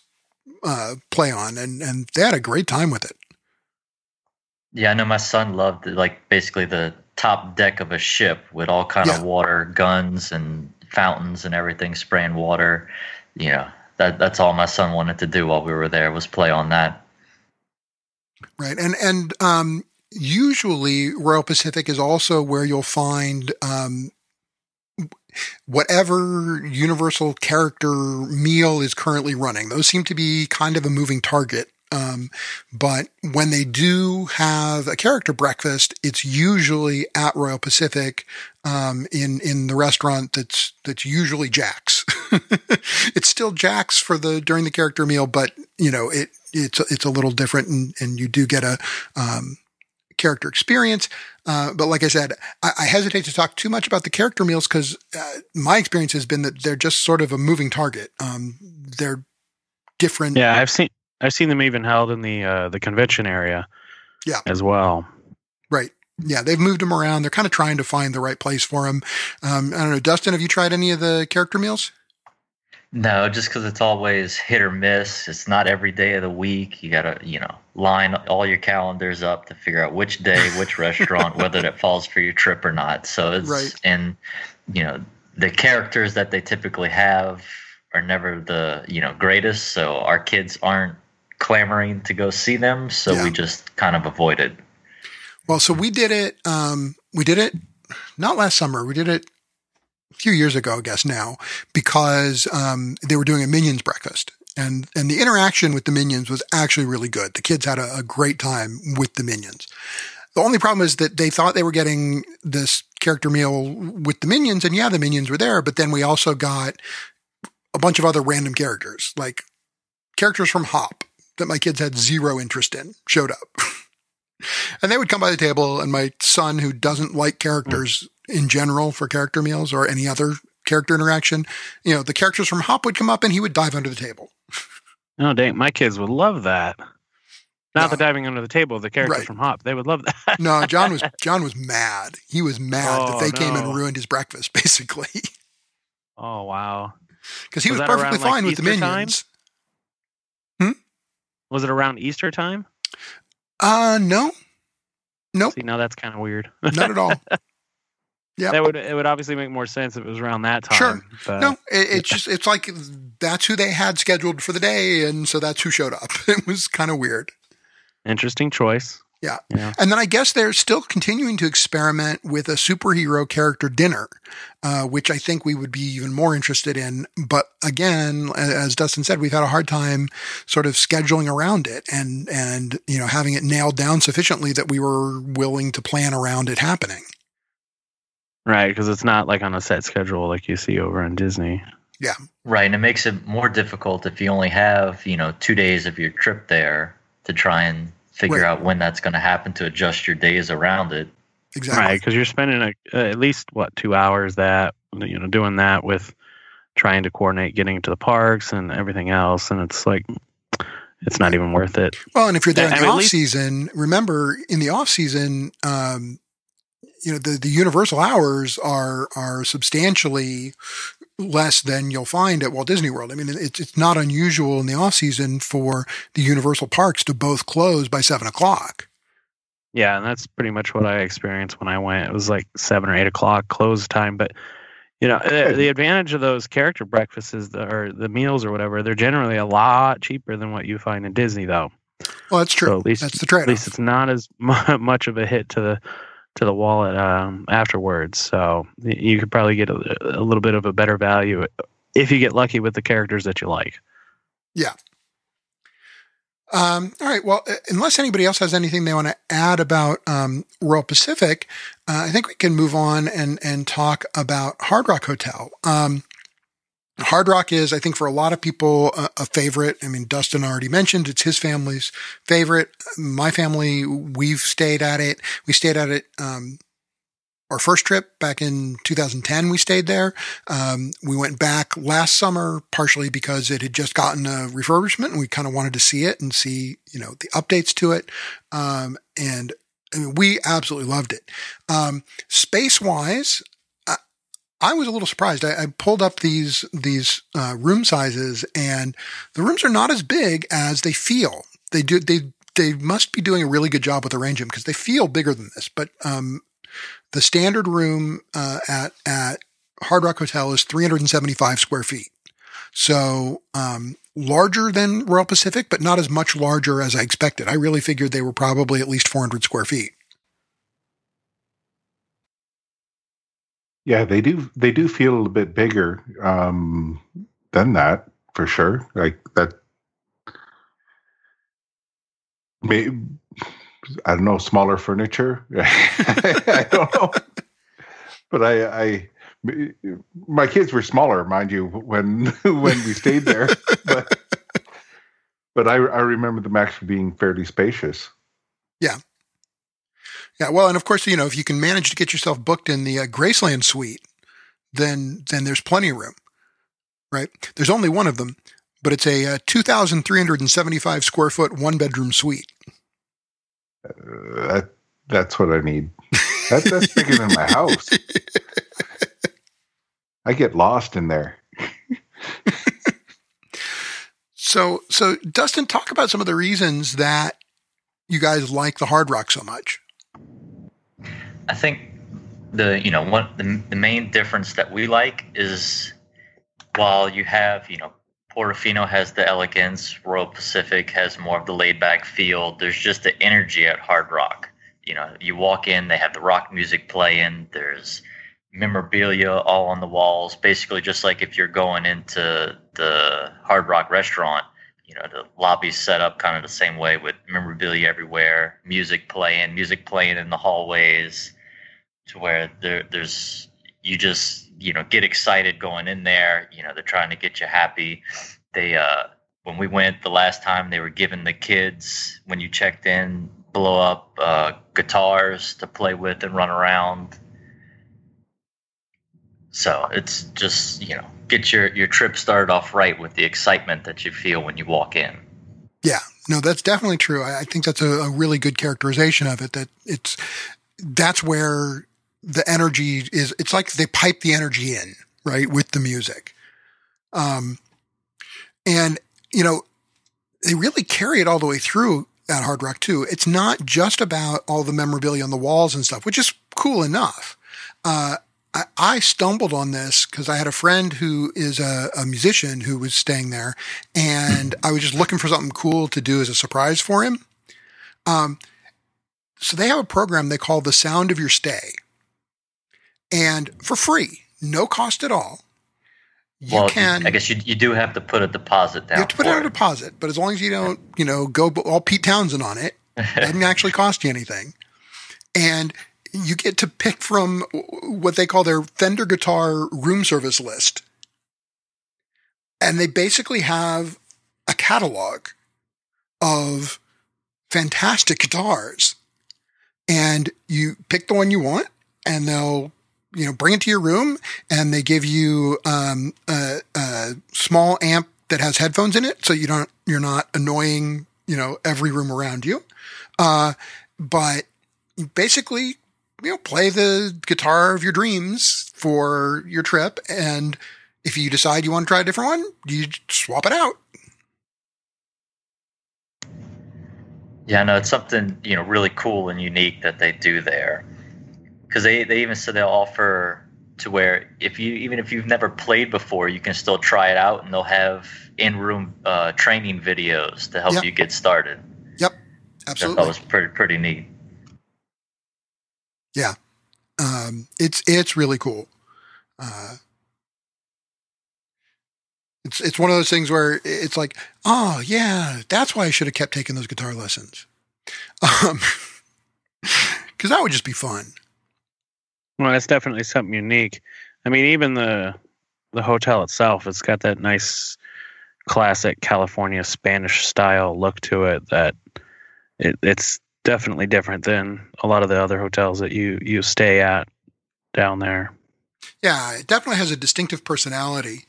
uh, play on, and and they had a great time with it. Yeah, I know my son loved like basically the top deck of a ship with all kind Yeah. of water guns and fountains and everything spraying water. You know, that that's all my son wanted to do while we were there was play on that. Right. And and um usually Royal Pacific is also where you'll find um whatever universal character meal is currently running. Those seem to be kind of a moving target. Um, but when they do have a character breakfast, it's usually at Royal Pacific, um, in, in the restaurant that's, that's usually Jack's. it's still Jack's for the, during the character meal, but you know, it, it's, it's a little different and, and you do get a, um, character experience. Uh, but like I said, I, I hesitate to talk too much about the character meals because uh, my experience has been that they're just sort of a moving target. Um, they're different. Yeah, I've seen I've seen them even held in the uh, the convention area. Yeah. as well. Right. Yeah, they've moved them around. They're kind of trying to find the right place for them. Um, I don't know, Dustin, have you tried any of the character meals? No, just because it's always hit or miss. It's not every day of the week. You gotta, you know, line all your calendars up to figure out which day, which restaurant, whether that falls for your trip or not. So it's Right. and you know the characters that they typically have are never the you know greatest. So our kids aren't clamoring to go see them. So Yeah. we just kind of avoided. Well, so we did it. Um, we did it not last summer. We did it a few years ago, I guess now, because um, they were doing a Minions breakfast, and and the interaction with the Minions was actually really good. The kids had a, a great time with the Minions. The only problem is that they thought they were getting this character meal with the Minions, and yeah, the Minions were there, but then we also got a bunch of other random characters, like characters from Hop that my kids had zero interest in, showed up. And they would come by the table, and my son, who doesn't like characters in general for character meals or any other character interaction, you know, the characters from Hop would come up and he would dive under the table. Oh dang, my kids would love that. Not No. the diving under the table, the characters Right. from Hop. They would love that. No, John was John was mad. He was mad that Oh, they came and ruined his breakfast, basically, oh wow. because he Was was, perfectly around, like, fine with the minions. time? Was it around Easter time? Uh, no, Nope. See, now that's kind of weird. not at all. Yep. That would it would obviously make more sense if it was around that time. Sure. but- No, it, it's just it's like that's who they had scheduled for the day, and so that's who showed up. It was kind of weird. Interesting choice. Yeah. Yeah. And then I guess they're still continuing to experiment with a superhero character dinner, uh, which I think we would be even more interested in. But again, as Dustin said, we've had a hard time sort of scheduling around it and, and, you know, having it nailed down sufficiently that we were willing to plan around it happening. Right, because it's not like on a set schedule like you see over on Disney. Yeah. Right, and it makes it more difficult if you only have you know two days of your trip there to try and figure Right. out when that's going to happen to adjust your days around it. Exactly. Right, because you're spending a, uh, at least what two hours that you know doing that with trying to coordinate getting to the parks and everything else, and it's like it's not even worth it. Well, and if you're there Yeah, in I the mean, off least- season, remember in the off season, um, you know, the, the universal hours are, are substantially less than you'll find at Walt Disney World. I mean, it's, it's not unusual in the off season for the universal parks to both close by seven o'clock. Yeah, and that's pretty much what I experienced when I went. It was like seven or eight o'clock close time, but you know the, the advantage of those character breakfasts is the, or the meals or whatever. They're generally a lot cheaper than what you find in Disney, though. Well, that's true. So at least that's the trade at least it's not as much of a hit to the to the wallet um, afterwards. So you could probably get a, a little bit of a better value if you get lucky with the characters that you like. Yeah. Um, all right. Well, uh, unless anybody else has anything they want to add about um, Royal Pacific, uh, I think we can move on and and talk about Hard Rock Hotel. Um, Hard Rock is, I think, for a lot of people, a, a favorite. I mean, Dustin already mentioned it's his family's favorite. My family, we've stayed at it. We stayed at it. Um, our first trip back in 2010, we stayed there. Um, we went back last summer, partially because it had just gotten a refurbishment and we kind of wanted to see it and see, you know, the updates to it. Um, and we absolutely loved it. Um, space wise, I, was a little surprised. I, I pulled up these, these, uh, room sizes and the rooms are not as big as they feel. They do, they, they must be doing a really good job with arranging because they feel bigger than this, but, um, the standard room uh, at at Hard Rock Hotel is 375 square feet. So um, larger than Royal Pacific, but not as much larger as I expected. I really figured they were probably at least 400 square feet. Yeah, they do. They do feel a bit bigger um, than that for sure. Like that. May, I don't know, smaller furniture. I don't know, but I, I, my kids were smaller, mind you, when when we stayed there. But but I, I remember them actually being fairly spacious. Yeah, well, and of course, you know, if you can manage to get yourself booked in the uh, Graceland suite, then then there's plenty of room, right? There's only one of them, but it's a uh, 2,375 square foot one bedroom suite. Uh, that that's what I need. That, that's bigger than my house. I get lost in there. So, so Dustin, talk about some of the reasons that you guys like the Hard Rock so much. I think the you know one the, the main difference that we like is while you have you know Portofino has the elegance, Royal Pacific has more of the laid back feel. There's just the energy at Hard Rock. You know, you walk in, they have the rock music playing. There's memorabilia all on the walls, basically just like if you're going into the Hard Rock restaurant. You know, the lobby's set up kind of the same way with memorabilia everywhere, music playing, music playing in the hallways, to where there, there's you just you know get excited going in there. You know, they're trying to get you happy. They uh, when we went the last time, they were giving the kids when you checked in blow up uh, guitars to play with and run around. So it's just you know get your your trip started off right with the excitement that you feel when you walk in. Yeah, no, that's definitely true. I, I think that's a, a really good characterization of it. That it's that's where the energy is. It's like they pipe the energy in right with the music. Um, and you know, they really carry it all the way through at Hard Rock too. It's not just about all the memorabilia on the walls and stuff, which is cool enough. Uh, I, I, stumbled on this because I had a friend who is a, a, musician who was staying there, and I was just looking for something cool to do as a surprise for him. Um, so they have a program they call the Sound of Your Stay, and for free, no cost at all. You well, can. I guess you you do have to put a deposit down. You have to put down a deposit, but as long as you don't, you know, go all Pete Townshend on it, it doesn't actually cost you anything. And you get to pick from what they call their Fender guitar room service list. And they basically have a catalog of fantastic guitars. And you pick the one you want and they'll, you know, bring it to your room and they give you um, a, a small amp that has headphones in it. So you don't, you're not annoying, you know, every room around you. Uh, but basically you know, play the guitar of your dreams for your trip. And if you decide you want to try a different one, you swap it out. Yeah, no, it's something, you know, really cool and unique that they do there. Cause they, they even said they'll offer to where if you, even if you've never played before, you can still try it out and they'll have in-room uh, training videos to help yep. you get started. Yep. Absolutely. That was pretty, pretty neat. Yeah. Um, it's, it's really cool. Uh, it's, it's one of those things where it's like, oh yeah, that's why I should have kept taking those guitar lessons. Um, cause that would just be fun. Well, it's definitely something unique. I mean, even the, the hotel itself, it's got that nice classic California Spanish style look to it that it, it's definitely different than a lot of the other hotels that you you stay at down there. Yeah, it definitely has a distinctive personality.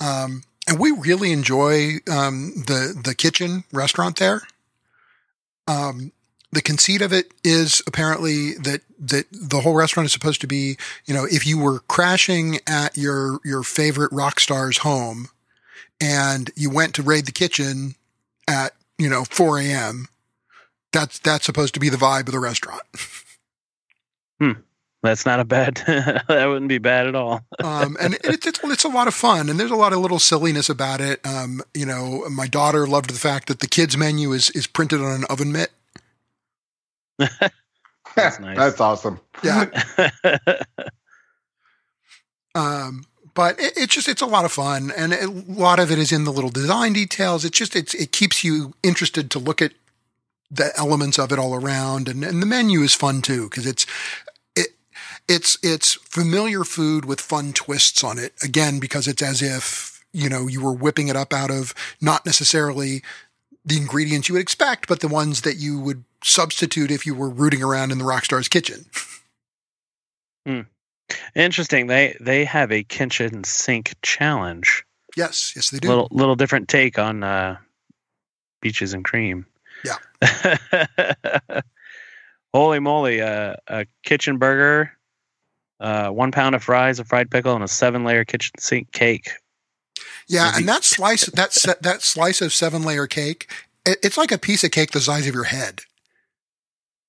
Um, and we really enjoy um, the the kitchen restaurant there. Um, the conceit of it is apparently that that the whole restaurant is supposed to be, you know, if you were crashing at your your favorite rock star's home, and you went to raid the kitchen at you know 4 a.m that's that's supposed to be the vibe of the restaurant. Hmm. That's not a bad. that wouldn't be bad at all. um, and it's, it's it's a lot of fun, and there's a lot of little silliness about it. Um, you know, my daughter loved the fact that the kids menu is is printed on an oven mitt. That's nice. That's awesome. Yeah. um, but it, it's just it's a lot of fun, and it, a lot of it is in the little design details. It's just it's it keeps you interested to look at the elements of it all around. And, and the menu is fun too, because it's it's it's familiar food with fun twists on it. Again, because it's as if, you know, you were whipping it up out of not necessarily the ingredients you would expect, but the ones that you would substitute if you were rooting around in the Rockstar's kitchen. Hmm. Interesting. They they have a kitchen sink challenge. Yes, yes, they do. Little little different take on uh, beaches and cream. Yeah. Holy moly! Uh, a kitchen burger, uh, one pound of fries, a fried pickle, and a seven-layer kitchen sink cake. Yeah, and that slice that that slice of seven-layer cake, it, it's like a piece of cake the size of your head.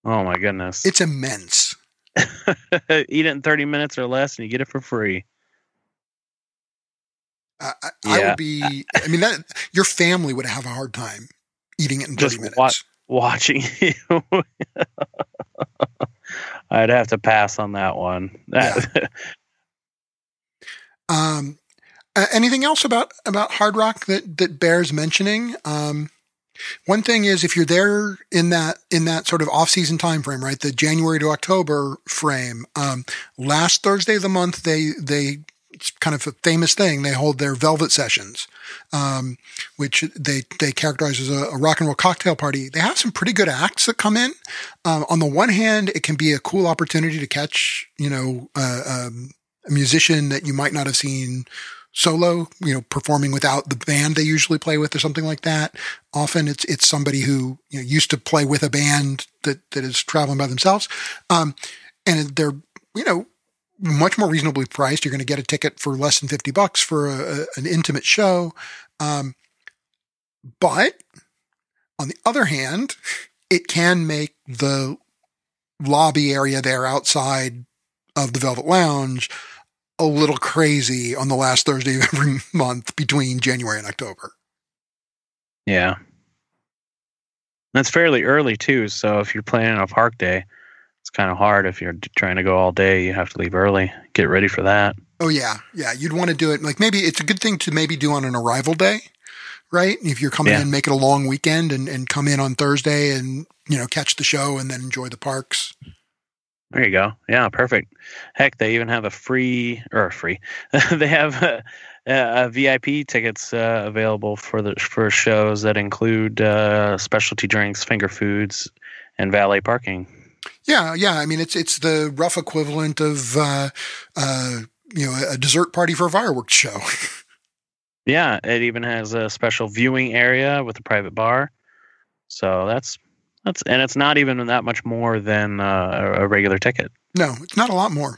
Oh my goodness! It's immense. Eat it in thirty minutes or less, and you get it for free. I, I yeah. would be. I mean, that your family would have a hard time eating it in 30 Just minutes. Wa- watching you. I'd have to pass on that one. Yeah. um, uh, anything else about about Hard Rock that that bears mentioning? Um, one thing is if you're there in that in that sort of off season time frame, right, the January to October frame. Um, last Thursday of the month, they they it's kind of a famous thing. They hold their Velvet sessions, um, which they they characterize as a, a, rock and roll cocktail party. They have some pretty good acts that come in. Um, on the one hand, it can be a cool opportunity to catch you know uh, um, a musician that you might not have seen solo, you know, performing without the band they usually play with or something like that. Often it's it's somebody who you know used to play with a band that that is traveling by themselves, um, and they're you know much more reasonably priced. You're going to get a ticket for less than 50 bucks for a, a, an intimate show. Um, But on the other hand, it can make the lobby area there outside of the Velvet Lounge a little crazy on the last Thursday of every month between January and October. Yeah. That's fairly early too. So if you're planning a park day, it's kind of hard. If you're trying to go all day, you have to leave early. Get ready for that. Oh yeah, yeah. You'd want to do it like maybe it's a good thing to maybe do on an arrival day, right? If you're coming Yeah. in, make it a long weekend and, and come in on Thursday and you know catch the show and then enjoy the parks. There you go. Yeah, perfect. Heck, they even have a free or a free. they have uh, uh, VIP tickets uh, available for the for shows that include uh, specialty drinks, finger foods, and valet parking. Yeah, yeah. I mean, it's it's the rough equivalent of uh, uh, you know a dessert party for a fireworks show. Yeah, it even has a special viewing area with a private bar. So that's that's and it's not even that much more than uh, a, a regular ticket. no, it's not a lot more,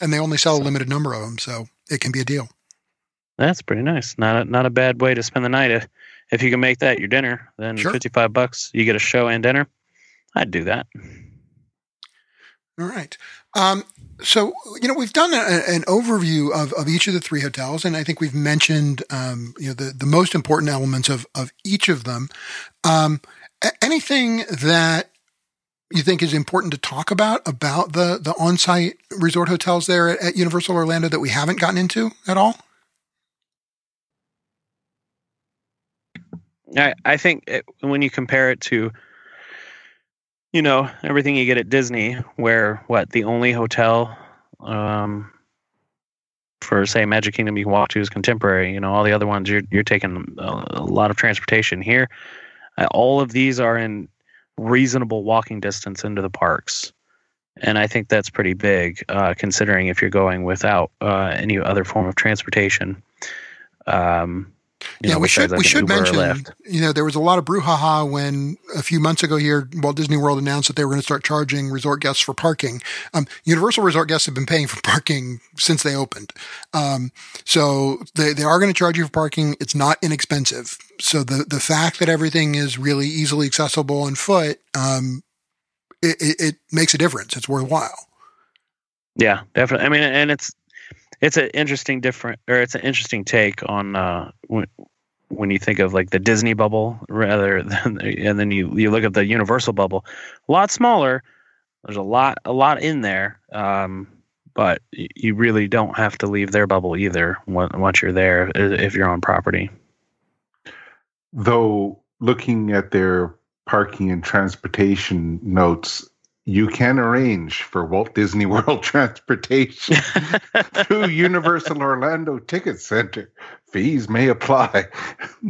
and they only sell a limited number of them, so it can be a deal. That's pretty nice. Not a, not a bad way to spend the night. If if you can make that your dinner, then Sure. fifty five bucks, you get a show and dinner. I'd do that. All right. Um, so, you know, we've done a, an overview of, of each of the three hotels, and I think we've mentioned, um, you know, the, the most important elements of, of each of them. Um, anything that you think is important to talk about about the, the on-site resort hotels there at, at Universal Orlando that we haven't gotten into at all? I I think it, when you compare it to, you know, everything you get at Disney, where what the only hotel, um, for say Magic Kingdom you can walk to is Contemporary. You know, all the other ones you're you're taking a, a lot of transportation here. Uh, all of these are in reasonable walking distance into the parks. And I think that's pretty big, uh, considering if you're going without uh, any other form of transportation. Um, you yeah, know, we should we should Uber mention. You know, there was a lot of brouhaha when a few months ago here, Walt Disney World announced that they were going to start charging resort guests for parking. Um, Universal resort guests have been paying for parking since they opened, um, so they they are going to charge you for parking. It's not inexpensive. So the the fact that everything is really easily accessible on foot, um, it, it, it makes a difference. It's worthwhile. Yeah, definitely. I mean, and it's it's an interesting different or it's an interesting take on uh, when when you think of like the Disney bubble rather than and then you you look at the Universal bubble, a lot smaller. There's a lot a lot in there, um, but you really don't have to leave their bubble either on- once you're there if you're on property. Though looking at their parking and transportation notes, you can arrange for Walt Disney World transportation through Universal Orlando Ticket Center. Fees may apply.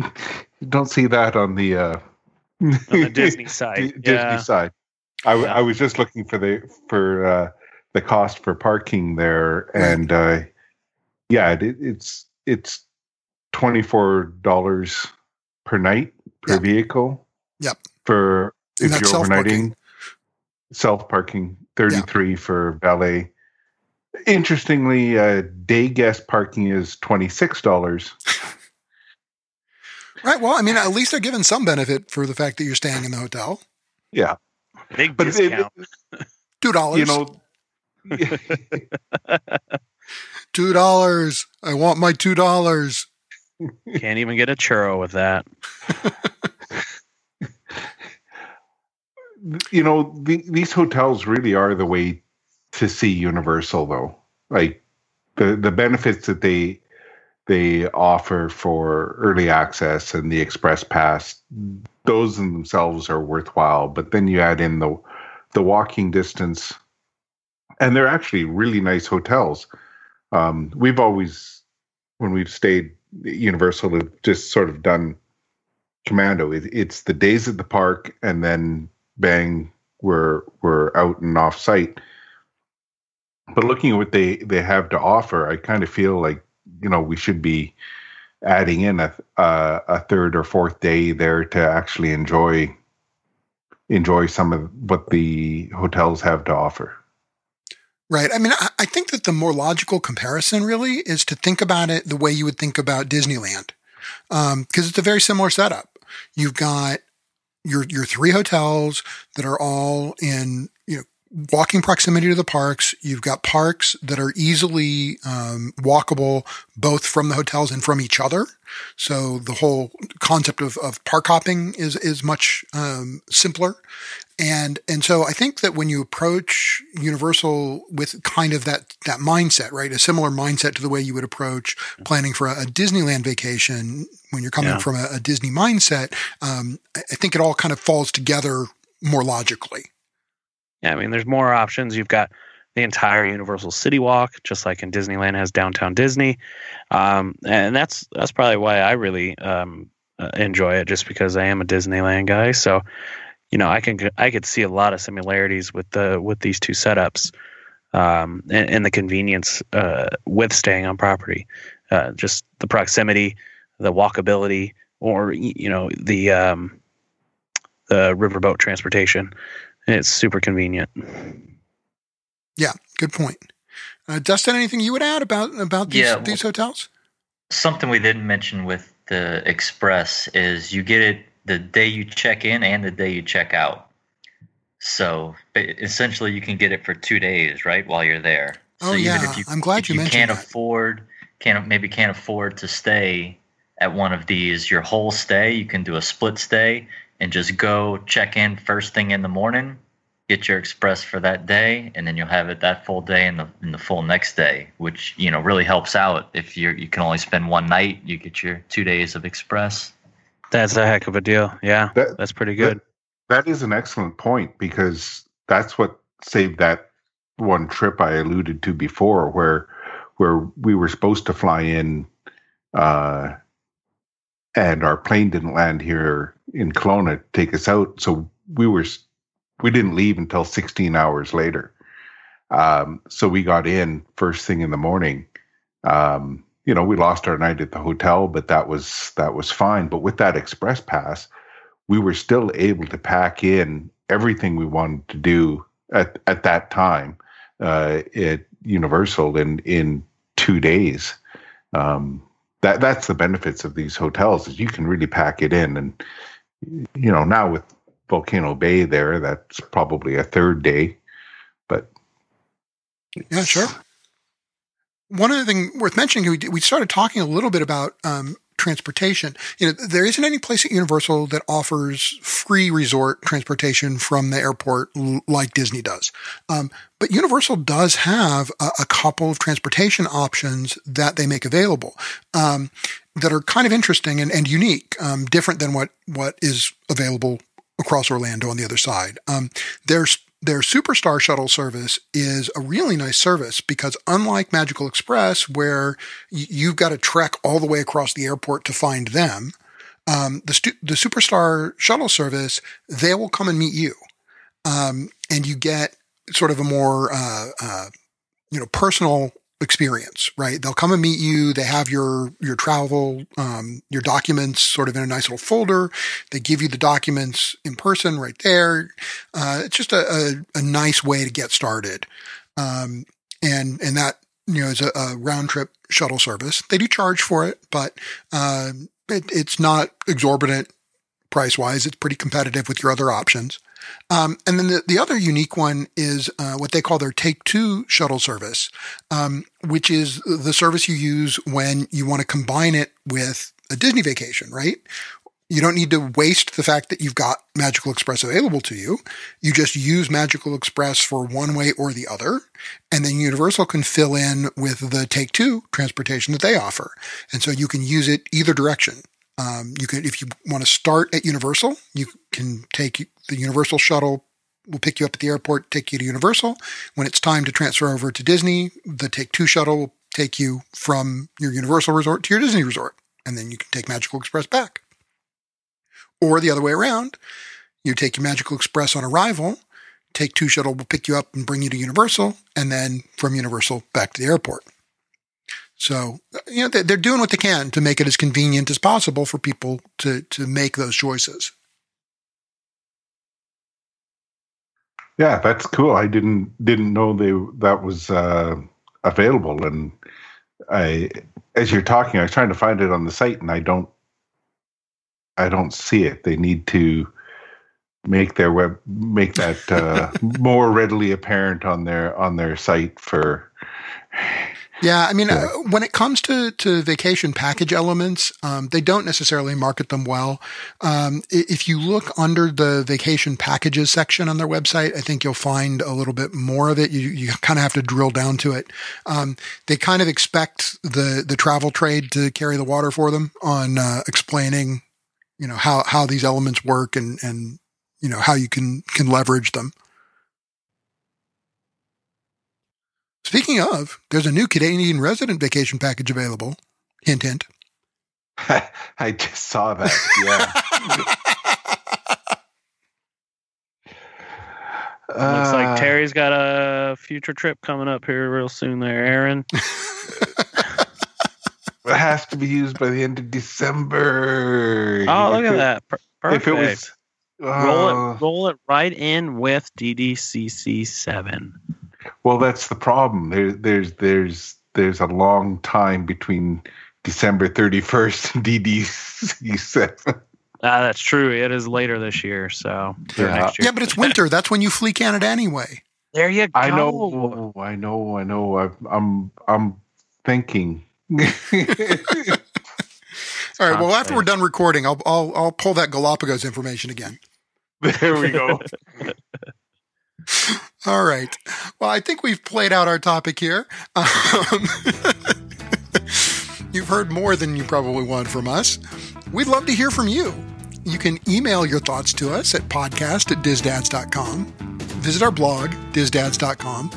don't see that on the uh, on the Disney side. D- Disney yeah. side. I, w- Yeah. I was just looking for the for uh, the cost for parking there, and uh, yeah, it, it's it's twenty four dollars per night per Yep. vehicle. Yep. For if you're self-parking. overnighting, self parking thirty three for valet. Interestingly, uh, day guest parking is twenty six dollars. Right. Well, I mean, at least they're giving some benefit for the fact that you're staying in the hotel. Yeah, Big but it- discount. Two dollars. you know. two dollars. I want my two dollars. Can't even get a churro with that. you know the, these hotels really are the way to see universal though. Like the the benefits that they they offer for early access and the express pass those in themselves are worthwhile. But then you add in the the walking distance. And they're actually really nice hotels. Um, we've always when we've stayed universal have just sort of done commando. It, it's the days at the park and then bang we're we're out and off site but looking at what they they have to offer i kind of feel like you know we should be adding in a a, third or fourth day there to actually enjoy enjoy some of what the hotels have to offer Right. I mean, I, I think that the more logical comparison really is to think about it the way you would think about Disneyland. because um, it's a very similar setup. You've got your your three hotels that are all in you know walking proximity to the parks. You've got parks that are easily um, walkable both from the hotels and from each other. So the whole concept of, of park hopping is is much um, simpler. And and so I think that when you approach Universal with kind of that that mindset, right, a similar mindset to the way you would approach planning for a, a Disneyland vacation when you're coming yeah. from a, a, Disney mindset, um, I think it all kind of falls together more logically. Yeah, I mean, there's more options. You've got the entire Universal City Walk, just like in Disneyland has Downtown Disney, um, and that's that's probably why I really um, uh, enjoy it, just because I am a Disneyland guy. So, you know, I can I could see a lot of similarities with the with these two setups, um, and, and, the convenience uh, with staying on property, uh, just the proximity, the walkability, or you know the um, the riverboat transportation. It's super convenient. Yeah, good point. Uh, Dustin, anything you would add about about these, yeah, well, these hotels? Something we didn't mention with the Express is you get it the day you check in and the day you check out. So essentially, you can get it for two days, right, while you're there. Oh so yeah, you, I'm glad you, you mentioned. Can't that. afford, can't maybe can't afford to stay at one of these your whole stay. You can do a split stay and just go check in first thing in the morning, get your express for that day, and then you'll have it that full day and the in the full next day, which you know really helps out. If you you can only spend one night, you get your two days of express. That's a heck of a deal. Yeah, that, that's pretty good. That, that is an excellent point because that's what saved that one trip I alluded to before, where where we were supposed to fly in, uh, and our plane didn't land here in Kelowna to take us out, so we were we didn't leave until 16 hours later. Um, so we got in first thing in the morning. Um, you know, we lost our night at the hotel, but that was that was fine. But with that express pass, we were still able to pack in everything we wanted to do at at that time uh, at Universal in in two days. Um, that that's the benefits of these hotels is you can really pack it in, and you know now with Volcano Bay there, that's probably a third day, but yeah, sure one other thing worth mentioning, we, we started talking a little bit about um, transportation. You know, there isn't any place at Universal that offers free resort transportation from the airport like Disney does. Um, but Universal does have a, a, couple of transportation options that they make available um, that are kind of interesting and, and unique, um, different than what what is available across Orlando on the other side. Um, there's their Superstar shuttle service is a really nice service because unlike Magical Express, where you've got to trek all the way across the airport to find them, um, the, stu- the Superstar shuttle service, they will come and meet you. Um, and you get sort of a more, uh, uh, you know, personal experience, right? They'll come and meet you. They have your your travel, um, your documents sort of in a nice little folder. They give you the documents in person right there. Uh, it's just a, a, a, nice way to get started. Um, and and that you know is a, a, round trip shuttle service. They do charge for it, but uh, it, it's not exorbitant price wise. It's pretty competitive with your other options. Um, and then the, the other unique one is uh, what they call their Take Two shuttle service, um, which is the service you use when you want to combine it with a Disney vacation, right? You don't need to waste the fact that you've got Magical Express available to you. You just use Magical Express for one way or the other. And then Universal can fill in with the Take Two transportation that they offer. And so you can use it either direction. Um, you can, if you want to start at Universal, you can take the Universal shuttle. Will pick you up at the airport, take you to Universal. When it's time to transfer over to Disney, the Take Two shuttle will take you from your Universal resort to your Disney resort, and then you can take Magical Express back. Or the other way around, you take your Magical Express on arrival, Take Two shuttle will pick you up and bring you to Universal, and then from Universal back to the airport. So, you know, they're doing what they can to make it as convenient as possible for people to, to make those choices. Yeah, that's cool. I didn't didn't know they that was uh, available, and I, as you're talking, I was trying to find it on the site, and I don't I don't see it. They need to make their web make that uh, more readily apparent on their on their site for Yeah, I mean, uh, when it comes to, to vacation package elements, um, they don't necessarily market them well. Um, if you look under the vacation packages section on their website, I think you'll find a little bit more of it. You, you kind of have to drill down to it. Um, they kind of expect the, the travel trade to carry the water for them on uh, explaining, you know, how, how these elements work and, and, you know, how you can, can leverage them. Speaking of, there's a new Canadian resident vacation package available. Hint, hint. I just saw that. Yeah. Looks Uh, like Terry's got a future trip coming up here real soon. There, Aaron. It has to be used by the end of December. Oh, look If at that! Per- If it was, Perfect. roll uh, it, roll it right in with DDCC seven. Well, that's the problem. There, there's, there's, there's a long time between December 31st and DDC seven. Ah, that's true. It is later this year, so Yeah. next year. Yeah, but it's winter. That's when you flee Canada anyway. there you go. I know, I know, I know. I'm, I'm, I'm thinking. All right. Well, after we're done recording, I'll I'll I'll pull that Galapagos information again. there we go. All right. Well, I think we've played out our topic here. Um, you've heard more than you probably want from us. We'd love to hear from you. You can email your thoughts to us at podcast at dizdads.com. Visit our blog, dizdads.com.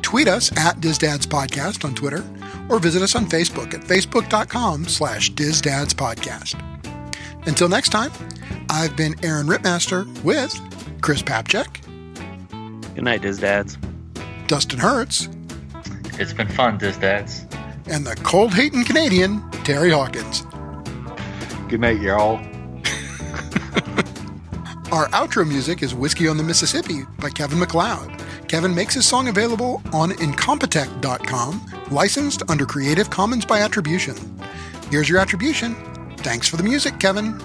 Tweet us at dizdadspodcast on Twitter, or visit us on Facebook at facebook.com slash dizdadspodcast. Until next time, I've been Aaron Rittmaster with Chris Papciak, Good night, Diz Dads. Dustin Hertz, It's been fun, Diz Dads. and the cold hating Canadian, Terry Hawkins. Good night, y'all. Our outro music is Whiskey on the Mississippi by Kevin MacLeod. Kevin makes his song available on incompetech.com, licensed under Creative Commons by Attribution. Here's your attribution. Thanks for the music, Kevin.